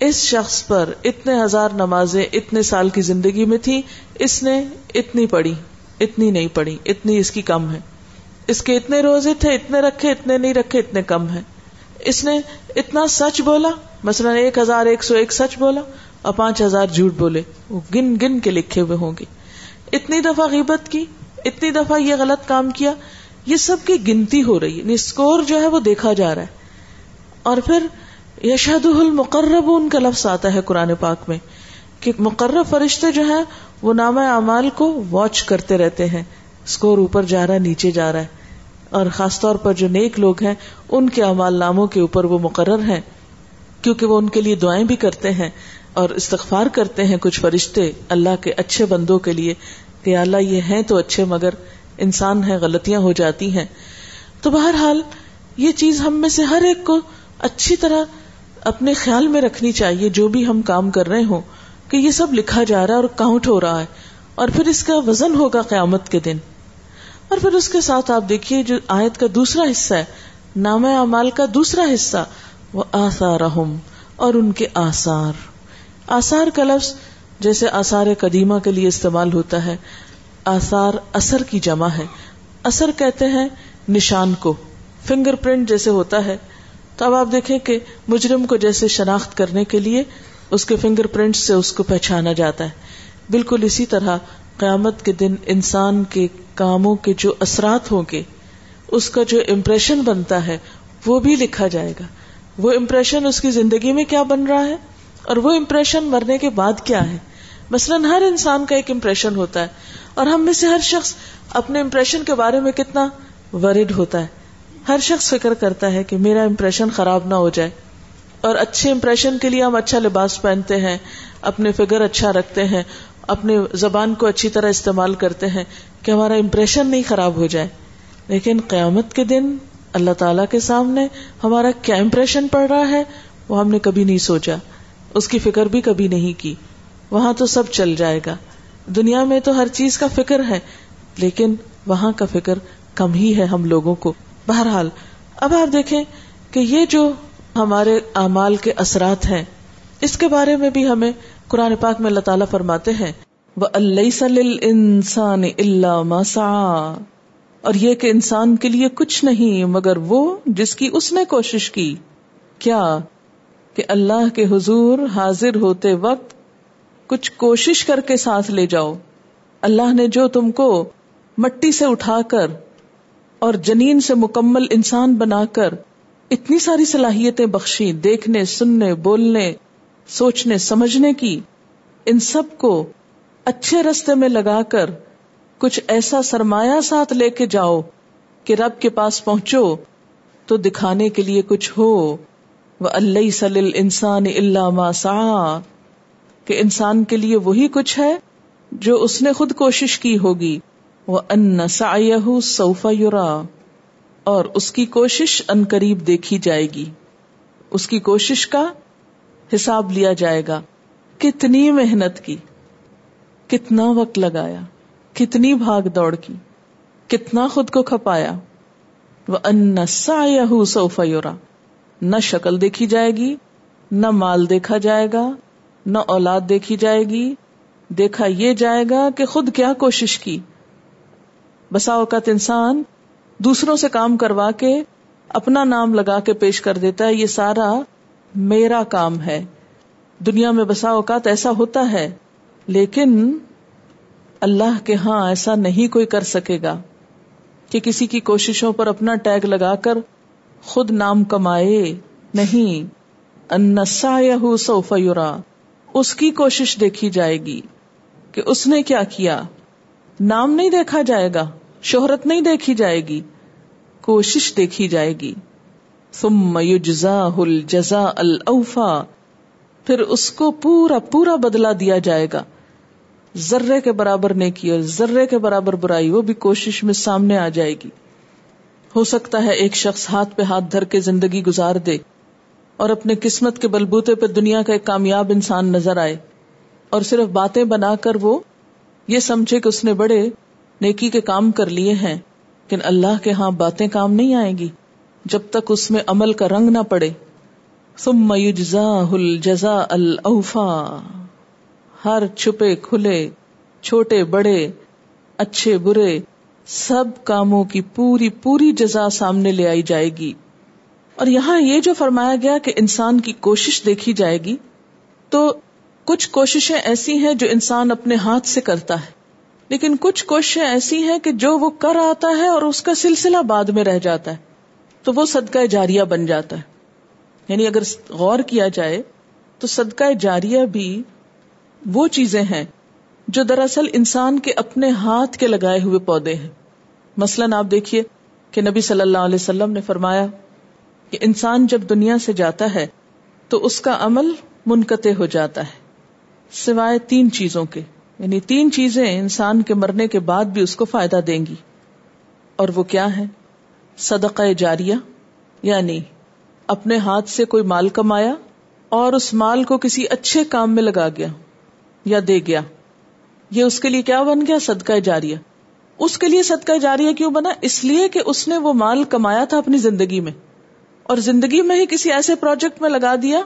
اس شخص پر اتنے ہزار نمازیں اتنے سال کی زندگی میں تھی اس نے اتنی پڑھی، اتنی نہیں پڑھی، اتنی اس کی کم ہے۔ اس کے اتنے روزے تھے، اتنے رکھے، اتنے نہیں رکھے، اتنے کم ہے اس نے اتنا سچ بولا، مثلا ایک ہزار ایک سو ایک سچ بولا اور پانچ ہزار جھوٹ بولے، وہ گن گن کے لکھے ہوئے ہوں گے۔ اتنی دفعہ غیبت کی، اتنی دفعہ یہ غلط کام کیا، یہ سب کی گنتی ہو رہی ہے اسکور جو ہے وہ دیکھا جا رہا ہے۔ اور پھر یشد المقرب ان کا لفظ آتا ہے قرآن پاک میں کہ مقرر فرشتے جو ہیں وہ نام اعمال کو واچ کرتے رہتے ہیں۔ اسکور اوپر جا رہا ہے، نیچے جا رہا ہے۔ اور خاص طور پر جو نیک لوگ ہیں، ان کے امال ناموں کے اوپر وہ مقرر ہیں۔ کیونکہ وہ ان کے لیے دعائیں بھی کرتے ہیں اور استغفار کرتے ہیں کچھ فرشتے اللہ کے اچھے بندوں کے لیے کہ اللہ یہ ہیں تو اچھے مگر انسان ہے غلطیاں ہو جاتی ہیں۔ تو بہرحال یہ چیز ہم میں سے ہر ایک کو اچھی طرح اپنے خیال میں رکھنی چاہیے جو بھی ہم کام کر رہے ہوں، کہ یہ سب لکھا جا رہا ہے اور کاؤنٹ ہو رہا ہے۔ اور پھر اس کا وزن ہوگا قیامت کے دن۔ اور پھر اس کے ساتھ آپ دیکھیے جو آیت کا دوسرا حصہ ہے، نام اعمال کا دوسرا حصہ، وہ آثار اور ان کے آثار۔ آثار کا لفظ جیسے آثار قدیمہ کے لیے استعمال ہوتا ہے، آثار اثر کی جمع ہے۔ اثر کہتے ہیں نشان کو فنگر پرنٹ جیسے ہوتا ہے۔ تو اب آپ دیکھیں کہ مجرم کو جیسے شناخت کرنے کے لیے اس کے فنگر پرنٹ سے اس کو پہچانا جاتا ہے۔ بالکل اسی طرح قیامت کے دن انسان کے کاموں کے جو اثرات ہوں گے، اس کا جو امپریشن بنتا ہے، وہ بھی لکھا جائے گا۔ وہ امپریشن اس کی زندگی میں کیا بن رہا ہے؟ اور وہ امپریشن مرنے کے بعد کیا ہے؟ مثلاً ہر انسان کا ایک امپریشن ہوتا ہے اور ہم میں سے ہر شخص اپنے امپریشن کے بارے میں کتنا ورڈ ہوتا ہے۔ ہر شخص فکر کرتا ہے کہ میرا امپریشن خراب نہ ہو جائے۔ اور اچھے امپریشن کے لیے ہم اچھا لباس پہنتے ہیں، اپنے فگر اچھا رکھتے ہیں، اپنے زبان کو اچھی طرح استعمال کرتے ہیں کہ ہمارا امپریشن نہیں خراب ہو جائے۔ لیکن قیامت کے دن اللہ تعالی کے سامنے ہمارا کیا امپریشن پڑ رہا ہے، وہ ہم نے کبھی نہیں سوچا۔ اس کی فکر بھی کبھی نہیں کی۔ وہاں تو سب چل جائے گا۔ دنیا میں تو ہر چیز کا فکر ہے، لیکن وہاں کا فکر کم ہی ہے ہم لوگوں کو۔ بہرحال، اب آپ دیکھیں کہ یہ جو ہمارے اعمال کے اثرات ہیں، اس کے بارے میں بھی ہمیں قرآن پاک میں اللہ تعالیٰ فرماتے ہیں وہ اللہ انسان اللہ مسا اور یہ کہ انسان کے لیے کچھ نہیں، مگر وہ جس کی اس نے کوشش کی۔ کیا؟ کہ اللہ کے حضور حاضر ہوتے وقت کچھ کوشش کر کے ساتھ لے جاؤ۔ اللہ نے جو تم کو مٹی سے اٹھا کر اور جنین سے مکمل انسان بنا کر اتنی ساری صلاحیتیں بخشی، دیکھنے، سننے، بولنے، سوچنے، سمجھنے کی، ان سب کو اچھے رستے میں لگا کر کچھ ایسا سرمایہ ساتھ لے کے جاؤ کہ رب کے پاس پہنچو تو دکھانے کے لیے کچھ ہو۔ وہ اللہ سل انسان اللہ سا کہ انسان کے لیے وہی کچھ ہے جو اس نے خود کوشش کی ہوگی۔ وہ ان سوفا یورا اور اس کی کوشش ان قریب دیکھی جائے گی۔ اس کی کوشش کا حساب لیا جائے گا۔ کتنی محنت کی، کتنا وقت لگایا، کتنی بھاگ دوڑ کی، کتنا خود کو کھپایا۔ وہ ان سوفا یورا نہ شکل دیکھی جائے گی، نہ مال دیکھا جائے گا، نہ اولاد دیکھی جائے گی۔ دیکھا یہ جائے گا کہ خود کیا کوشش کی۔ بسا اوقات انسان دوسروں سے کام کروا کے اپنا نام لگا کے پیش کر دیتا ہے، یہ سارا میرا کام ہے۔ دنیا میں بسا اوقات ایسا ہوتا ہے، لیکن اللہ کے ہاں ایسا نہیں کوئی کر سکے گا کہ کسی کی کوششوں پر اپنا ٹیگ لگا کر خود نام کمائے۔ نہیں۔ انسا سوفیورا اس کی کوشش دیکھی جائے گی کہ اس نے کیا کیا۔ نام نہیں دیکھا جائے گا، شہرت نہیں دیکھی جائے گی، کوشش دیکھی جائے گی۔ ثم يجزاه الجزاء الاوفا، پھر اس کو پورا پورا بدلا دیا جائے گا۔ ذرے کے برابر نہیں کیا ذرے کے برابر برائی، وہ بھی کوشش میں سامنے آ جائے گی۔ ہو سکتا ہے ایک شخص ہاتھ پہ ہاتھ دھر کے زندگی گزار دے اور اپنے قسمت کے بلبوتے پہ دنیا کا ایک کامیاب انسان نظر آئے اور صرف باتیں بنا کر وہ یہ سمجھے کہ اس نے بڑے نیکی کے کام کر لیے ہیں، لیکن اللہ کے ہاں باتیں کام نہیں آئیں گی جب تک اس میں عمل کا رنگ نہ پڑے۔ ثم يجزاه الجزاء الاوفا۔ ہر چھپے، کھلے، چھوٹے، بڑے، اچھے، برے، سب کاموں کی پوری پوری جزا سامنے لے آئی جائے گی۔ اور یہاں یہ جو فرمایا گیا کہ انسان کی کوشش دیکھی جائے گی، تو کچھ کوششیں ایسی ہیں جو انسان اپنے ہاتھ سے کرتا ہے۔ لیکن کچھ کوششیں ایسی ہیں کہ جو وہ کر آتا ہے اور اس کا سلسلہ بعد میں رہ جاتا ہے، تو وہ صدقہ جاریہ بن جاتا ہے۔ یعنی اگر غور کیا جائے، تو صدقہ جاریہ بھی وہ چیزیں ہیں جو دراصل انسان کے اپنے ہاتھ کے لگائے ہوئے پودے ہیں۔ مثلاً آپ دیکھیے کہ نبی صلی اللہ علیہ وسلم نے فرمایا کہ انسان جب دنیا سے جاتا ہے، تو اس کا عمل منقطع ہو جاتا ہے۔ سوائے تین چیزوں کے۔ یعنی تین چیزیں انسان کے مرنے کے بعد بھی اس کو فائدہ دیں گی۔ اور وہ کیا ہے صدقہ جاریہ یعنی اپنے ہاتھ سے کوئی مال کمایا اور اس مال کو کسی اچھے کام میں لگا گیا یا دے گیا۔ یہ اس کے لیے کیا بن گیا؟ صدقہ جاریہ۔ اس کے لیے صدقہ جاریہ کیوں بنا؟ اس لیے کہ اس نے وہ مال کمایا تھا اپنی زندگی میں۔ اور زندگی میں ہی کسی ایسے پروجیکٹ میں لگا دیا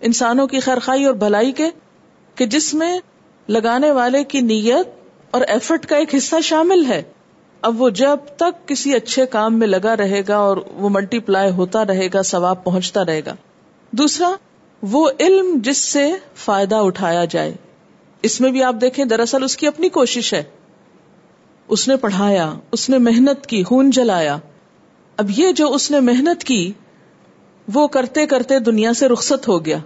انسانوں کی خیرخائی اور بھلائی کے کہ جس میں لگانے والے کی نیت اور ایفرٹ کا ایک حصہ شامل ہے۔ اب وہ جب تک کسی اچھے کام میں لگا رہے گا اور وہ ملٹی پلائی ہوتا رہے گا، ثواب پہنچتا رہے گا۔ دوسرا، وہ علم جس سے فائدہ اٹھایا جائے۔ اس میں بھی آپ دیکھیں، دراصل اس کی اپنی کوشش ہے۔ اس نے پڑھایا، اس نے محنت کی، خون جلایا۔ اب یہ جو اس نے محنت کی، وہ کرتے کرتے دنیا سے رخصت ہو گیا۔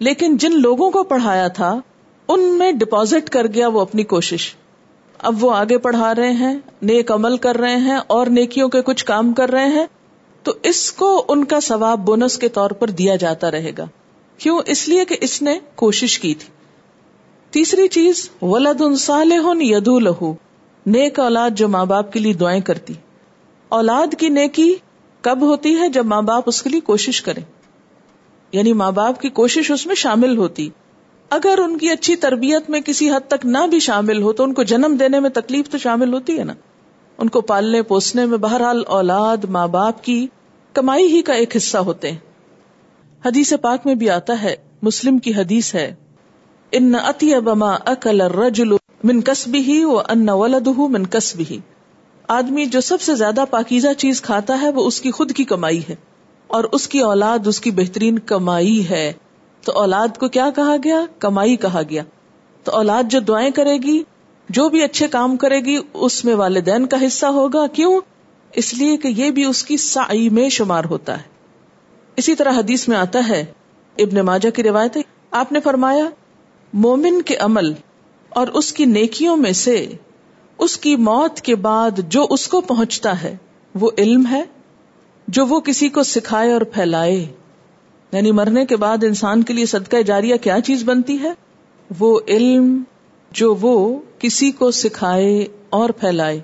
لیکن جن لوگوں کو پڑھایا تھا، ان میں ڈپازٹ کر گیا وہ اپنی کوشش۔ اب وہ آگے پڑھا رہے ہیں، نیک عمل کر رہے ہیں اور نیکیوں کے کچھ کام کر رہے ہیں، تو اس کو ان کا ثواب بونس کے طور پر دیا جاتا رہے گا۔ کیوں؟ اس لیے کہ اس نے کوشش کی تھی۔ تیسری چیز ولد صالح یدو لہو نیک اولاد جو ماں باپ کے لیے دعائیں کرتی۔ اولاد کی نیکی کب ہوتی ہے؟ جب ماں باپ اس کے لیے کوشش کریں۔ یعنی ماں باپ کی کوشش اس میں شامل ہوتی۔ اگر ان کی اچھی تربیت میں کسی حد تک نہ بھی شامل ہو تو ان کو جنم دینے میں تکلیف تو شامل ہوتی ہے نا۔ ان کو پالنے پوسنے میں بہرحال اولاد، ماں باپ کی کمائی ہی کا ایک حصہ ہوتے ہیں۔ حدیث پاک میں بھی آتا ہے، مسلم کی حدیث ہے، ان بما اکل الرجل من کسبه ہی ان ولده من کسبه آدمی جو سب سے زیادہ پاکیزہ چیز کھاتا ہے وہ اس کی خود کی کمائی ہے۔ اور اس کی اولاد اس کی بہترین کمائی ہے۔ تو اولاد کو کیا کہا گیا؟ کمائی کہا گیا۔ تو اولاد جو دعائیں کرے گی، جو بھی اچھے کام کرے گی، اس میں والدین کا حصہ ہوگا۔ کیوں؟ اس لیے کہ یہ بھی اس کی سائی میں شمار ہوتا ہے۔ اسی طرح حدیث میں آتا ہے، ابن ماجہ کی روایت ہے، آپ نے فرمایا، مومن کے عمل اور اس کی نیکیوں میں سے اس کی موت کے بعد جو اس کو پہنچتا ہے، وہ علم ہے؟ جو وہ کسی کو سکھائے اور پھیلائے۔ یعنی مرنے کے بعد انسان کے لیے صدقہ جاریہ کیا چیز بنتی ہے؟ وہ علم جو وہ کسی کو سکھائے اور پھیلائے۔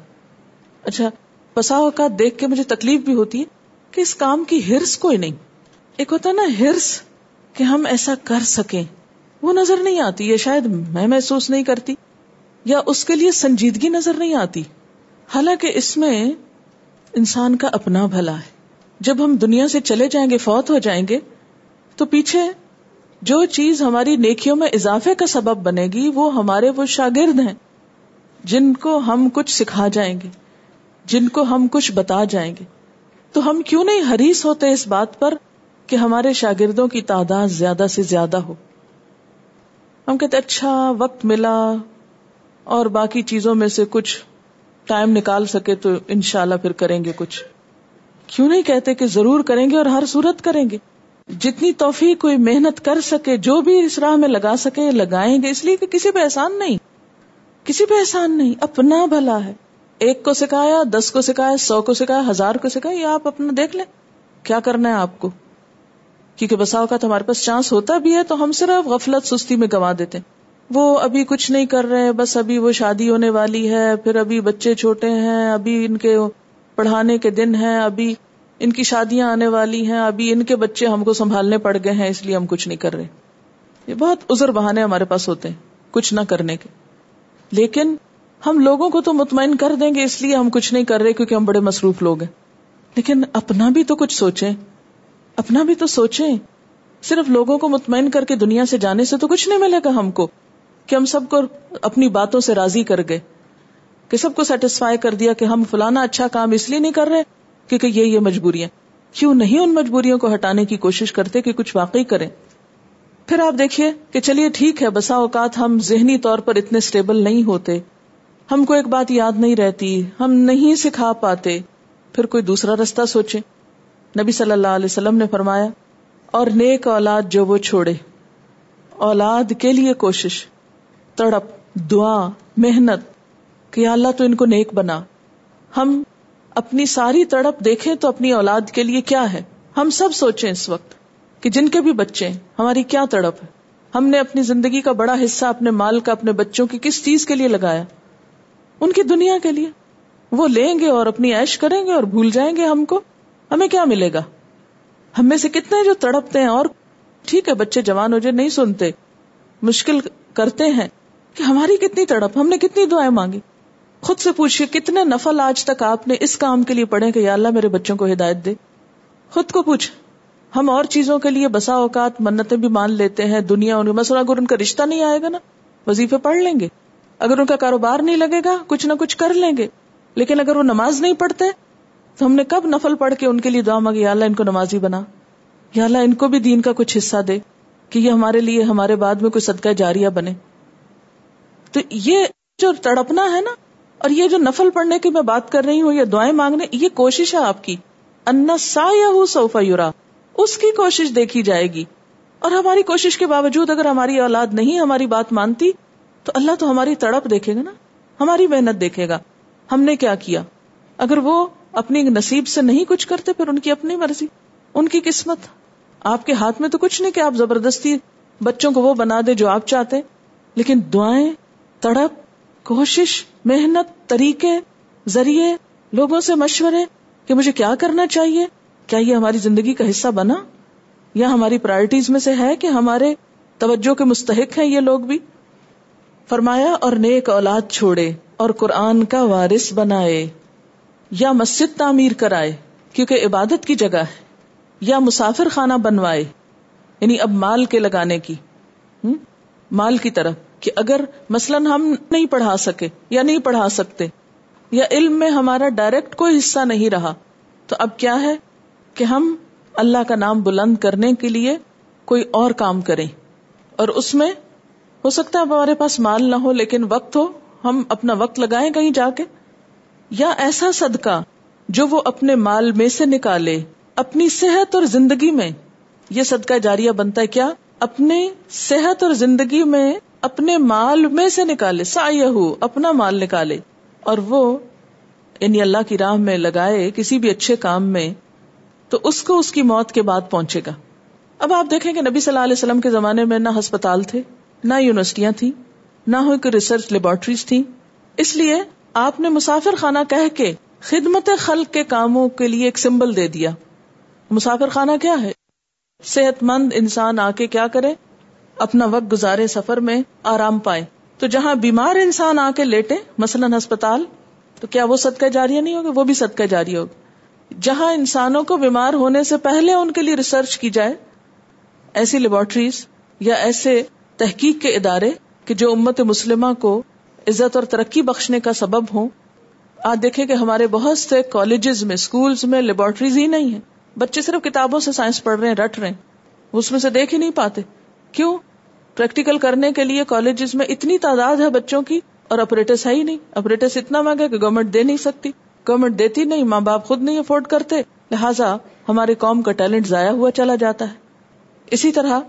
اچھا پسا اوقات دیکھ کے مجھے تکلیف بھی ہوتی ہے کہ اس کام کی ہرس کوئی نہیں۔ ایک ہوتا نا ہرس کہ ہم ایسا کر سکیں۔ وہ نظر نہیں آتی، یہ شاید میں محسوس نہیں کرتی، یا اس کے لیے سنجیدگی نظر نہیں آتی۔ حالانکہ اس میں انسان کا اپنا بھلا ہے۔ جب ہم دنیا سے چلے جائیں گے، فوت ہو جائیں گے، تو پیچھے جو چیز ہماری نیکیوں میں اضافے کا سبب بنے گی، وہ ہمارے وہ شاگرد ہیں، جن کو ہم کچھ سکھا جائیں گے، جن کو ہم کچھ بتا جائیں گے۔ تو ہم کیوں نہیں حریص ہوتے اس بات پر کہ ہمارے شاگردوں کی تعداد زیادہ سے زیادہ ہو؟ ہم کہتے اچھا وقت ملا اور باقی چیزوں میں سے کچھ ٹائم نکال سکے تو انشاءاللہ پھر کریں گے کچھ۔ کیوں نہیں کہتے کہ ضرور کریں گے اور ہر صورت کریں گے؟ جتنی توفیق کوئی محنت کر سکے، جو بھی اس راہ میں لگا سکے، لگائیں گے۔ اس لیے کہ کسی پہ احسان نہیں۔ کسی پہ احسان نہیں۔ اپنا بھلا ہے۔ ایک کو سکھایا، دس کو سکھایا، سو کو سکھایا، ہزار کو سکھایا، یہ آپ اپنا دیکھ لیں۔ کیا کرنا ہے آپ کو؟ کیونکہ بسا اوقات ہمارے پاس چانس ہوتا بھی ہے تو ہم صرف غفلت، سستی میں گوا دیتے وہ ابھی کچھ نہیں کر رہے، بس ابھی وہ شادی ہونے والی ہے، پھر ابھی بچے چھوٹے ہیں، ابھی ان کے پڑھانے کے دن ہیں، ابھی ان کی شادیاں آنے والی ہیں، ابھی ان کے بچے ہم کو سنبھالنے پڑ گئے ہیں، اس لیے ہم کچھ نہیں کر رہے۔ یہ بہت ازر بہانے ہمارے پاس ہوتے ہیں، کچھ نہ کرنے کے۔ لیکن ہم لوگوں کو تو مطمئن کر دیں گے، اس لیے ہم کچھ نہیں کر رہے کیونکہ ہم بڑے مصروف لوگ ہیں۔ لیکن اپنا بھی تو کچھ سوچیں، اپنا بھی تو سوچیں۔ صرف لوگوں کو مطمئن کر کے دنیا سے جانے سے تو کچھ نہیں ملے گا ہم کو کہ ہم سب کو اپنی باتوں سے راضی کر گئے۔ کہ سب کو سیٹسفائی کر دیا کہ ہم فلانا اچھا کام اس لیے نہیں کر رہے کیونکہ یہ یہ مجبوریاں۔ کیوں نہیں ان مجبوریوں کو ہٹانے کی کوشش کرتے کہ کچھ واقعی کریں؟ پھر آپ دیکھیے کہ چلیے ٹھیک ہے، بسا اوقات ہم ذہنی طور پر اتنے اسٹیبل نہیں ہوتے۔ ہم کو ایک بات یاد نہیں رہتی، ہم نہیں سکھا پاتے۔ پھر کوئی دوسرا رستہ سوچے نبی صلی اللہ علیہ وسلم نے فرمایا، اور نیک اولاد جو وہ چھوڑے۔ اولاد کے لیے کوشش۔ تڑپ، دعا، محنت۔ کہ اللہ تو ان کو نیک بنا۔ ہم اپنی ساری تڑپ دیکھیں تو اپنی اولاد کے لیے کیا ہے؟ ہم سب سوچیں اس وقت کہ جن کے بھی بچے ہیں، ہماری کیا تڑپ ہے؟ ہم نے اپنی زندگی کا بڑا حصہ، اپنے مال کا، اپنے بچوں کی کس چیز کے لیے لگایا؟ ان کی دنیا کے لیے۔ وہ لیں گے اور اپنی عیش کریں گے اور بھول جائیں گے ہم کو۔ ہمیں کیا ملے گا؟ ہم میں سے کتنے جو تڑپتے ہیں اور ٹھیک ہے، بچے جوان ہو جائے نہیں سنتے، مشکل کرتے ہیں کہ ہماری کتنی تڑپ، ہم نے کتنی دعائیں مانگی۔ خود سے پوچھیے کتنے نفل آج تک آپ نے اس کام کے لیے پڑھے کہ یا اللہ میرے بچوں کو ہدایت دے۔ خود کو پوچھ، ہم اور چیزوں کے لیے بسا اوقات منتیں بھی مان لیتے ہیں، دنیا ان مسئلہ اگر ان کا رشتہ نہیں آئے گا نا، وظیفے پڑھ لیں گے۔ اگر ان کا کاروبار نہیں لگے گا، کچھ نہ کچھ کر لیں گے۔ لیکن اگر وہ نماز نہیں پڑھتے، تو ہم نے کب نفل پڑھ کے ان کے لیے دعا مانگی، یا اللہ ان کو نمازی بنا۔ یا اللہ ان کو بھی دین کا کچھ حصہ دے کہ یہ ہمارے لیے، ہمارے بعد میں کوئی صدقہ جاریہ بنے۔ تو یہ جو تڑپنا ہے نا اور یہ جو نفل پڑھنے کی میں بات کر رہی ہوں، یہ دعائیں مانگنے، یہ کوشش ہے آپ کی۔ انا سا یا سوفا یورا اس کی کوشش دیکھی جائے گی۔ اور ہماری کوشش کے باوجود اگر ہماری اولاد نہیں ہماری بات مانتی، تو اللہ تو ہماری تڑپ دیکھے گا نا، ہماری محنت دیکھے گا۔ ہم نے کیا کیا؟ اگر وہ اپنی نصیب سے نہیں کچھ کرتے، پھر ان کی اپنی مرضی، ان کی قسمت۔ آپ کے ہاتھ میں تو کچھ نہیں کہ آپ زبردستی بچوں کو وہ بنا دے جو آپ چاہتے، لیکن دعائیں، تڑپ، کوشش محنت، طریقے، ذریعے، لوگوں سے مشورے کہ مجھے کیا کرنا چاہیے؟ کیا یہ ہماری زندگی کا حصہ بنا؟ یا ہماری پرائرٹیز میں سے ہے کہ ہمارے توجہ کے مستحق ہیں یہ لوگ بھی؟ فرمایا، اور نیک اولاد چھوڑے اور قرآن کا وارث بنائے، یا مسجد تعمیر کرائے، کیونکہ عبادت کی جگہ ہے، یا مسافر خانہ بنوائے یعنی اب مال کے لگانے کی مال کی طرف۔ کہ اگر مثلاً ہم نہیں پڑھا سکے یا نہیں پڑھا سکتے یا علم میں ہمارا ڈائریکٹ کوئی حصہ نہیں رہا، تو اب کیا ہے کہ ہم اللہ کا نام بلند کرنے کے لیے کوئی اور کام کریں۔ اور اس میں ہو سکتا ہے ہمارے پاس مال نہ ہو، لیکن وقت ہو، ہم اپنا وقت لگائیں کہیں جا کے۔ یا ایسا صدقہ جو وہ اپنے مال میں سے نکالے، اپنی صحت اور زندگی میں۔ یہ صدقہ جاریہ بنتا ہے کیا؟ اپنے صحت اور زندگی میں اپنے مال میں سے نکالے سا اپنا مال نکالے۔ اور وہ یعنی اللہ کی راہ میں لگائے کسی بھی اچھے کام میں، تو اس کو اس کی موت کے بعد پہنچے گا۔ اب آپ دیکھیں کہ نبی صلی اللہ علیہ وسلم کے زمانے میں نہ ہسپتال تھے، نہ یونیورسٹیاں تھیں، نہ ہو کوئی ریسرچ لیبورٹریز تھیں۔ اس لیے آپ نے مسافر خانہ کہہ کے خدمت خلق کے کاموں کے لیے ایک سمبل دے دیا۔ مسافر خانہ کیا ہے؟ صحت مند انسان آ کے کیا کرے؟ اپنا وقت گزارے سفر میں آرام پائے۔ تو جہاں بیمار انسان آ کے لیٹے، مثلاً ہسپتال، تو کیا وہ صدقہ جاری نہیں ہوگا؟ وہ بھی صدقہ جاری ہوگا۔ جہاں انسانوں کو بیمار ہونے سے پہلے ان کے لیے ریسرچ کی جائے، ایسی لیبورٹریز یا ایسے تحقیق کے ادارے کہ جو امت مسلمہ کو عزت اور ترقی بخشنے کا سبب ہوں۔ آج دیکھیں کہ ہمارے بہت سے کالجز میں اسکولس میں لیبورٹریز ہی نہیں ہے بچے صرف کتابوں سے سائنس پڑھ رہے ہیں، رٹ رہے ہیں۔ اس میں سے دیکھ ہی نہیں پاتے۔ کیوں؟ پریکٹیکل کرنے کے لیے کالجز میں اتنی تعداد ہے بچوں کی اور اپریٹس ہے ہی نہیں۔ اپریٹس اتنا مہنگا کہ گورنمنٹ دے نہیں سکتی۔ گورنمنٹ دیتی نہیں ماں باپ خود نہیں افورڈ کرتے۔ لہٰذا ہمارے قوم کا ٹیلنٹ ضائع ہوا چلا جاتا ہے۔ اسی طرح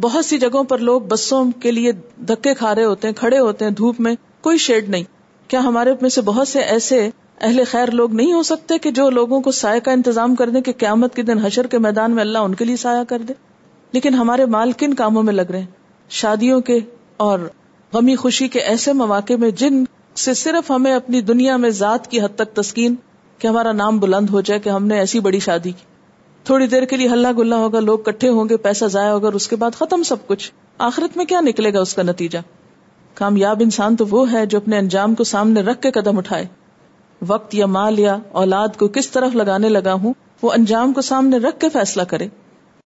بہت سی جگہوں پر لوگ بسوں کے لیے دھکے کھا رہے ہوتے ہیں، کھڑے ہوتے ہیں، دھوپ میں کوئی شیڈ نہیں۔ کیا ہمارے میں سے بہت سے ایسے اہل خیر لوگ نہیں ہو سکتے کہ جو لوگوں کو سایہ کا انتظام کر دیں کہ قیامت کے دن حشر کے میدان میں اللہ ان کے لیے سایہ کر دے؟ لیکن ہمارے مال کن کاموں میں لگ رہے ہیں؟ شادیوں کے اور غمی خوشی کے ایسے مواقع میں جن سے صرف ہمیں اپنی دنیا میں ذات کی حد تک تسکین کہ ہمارا نام بلند ہو جائے کہ ہم نے ایسی بڑی شادی کی۔ تھوڑی دیر کے لیے ہلہ گلا ہوگا، لوگ کٹھے ہوں گے، پیسہ ضائع ہوگا اور اس کے بعد ختم سب کچھ۔ آخرت میں کیا نکلے گا اس کا نتیجہ؟ کامیاب انسان تو وہ ہے جو اپنے انجام کو سامنے رکھ کے قدم اٹھائے۔ وقت یا مال یا اولاد کو کس طرف لگانے لگا ہوں، وہ انجام کو سامنے رکھ کے فیصلہ کرے۔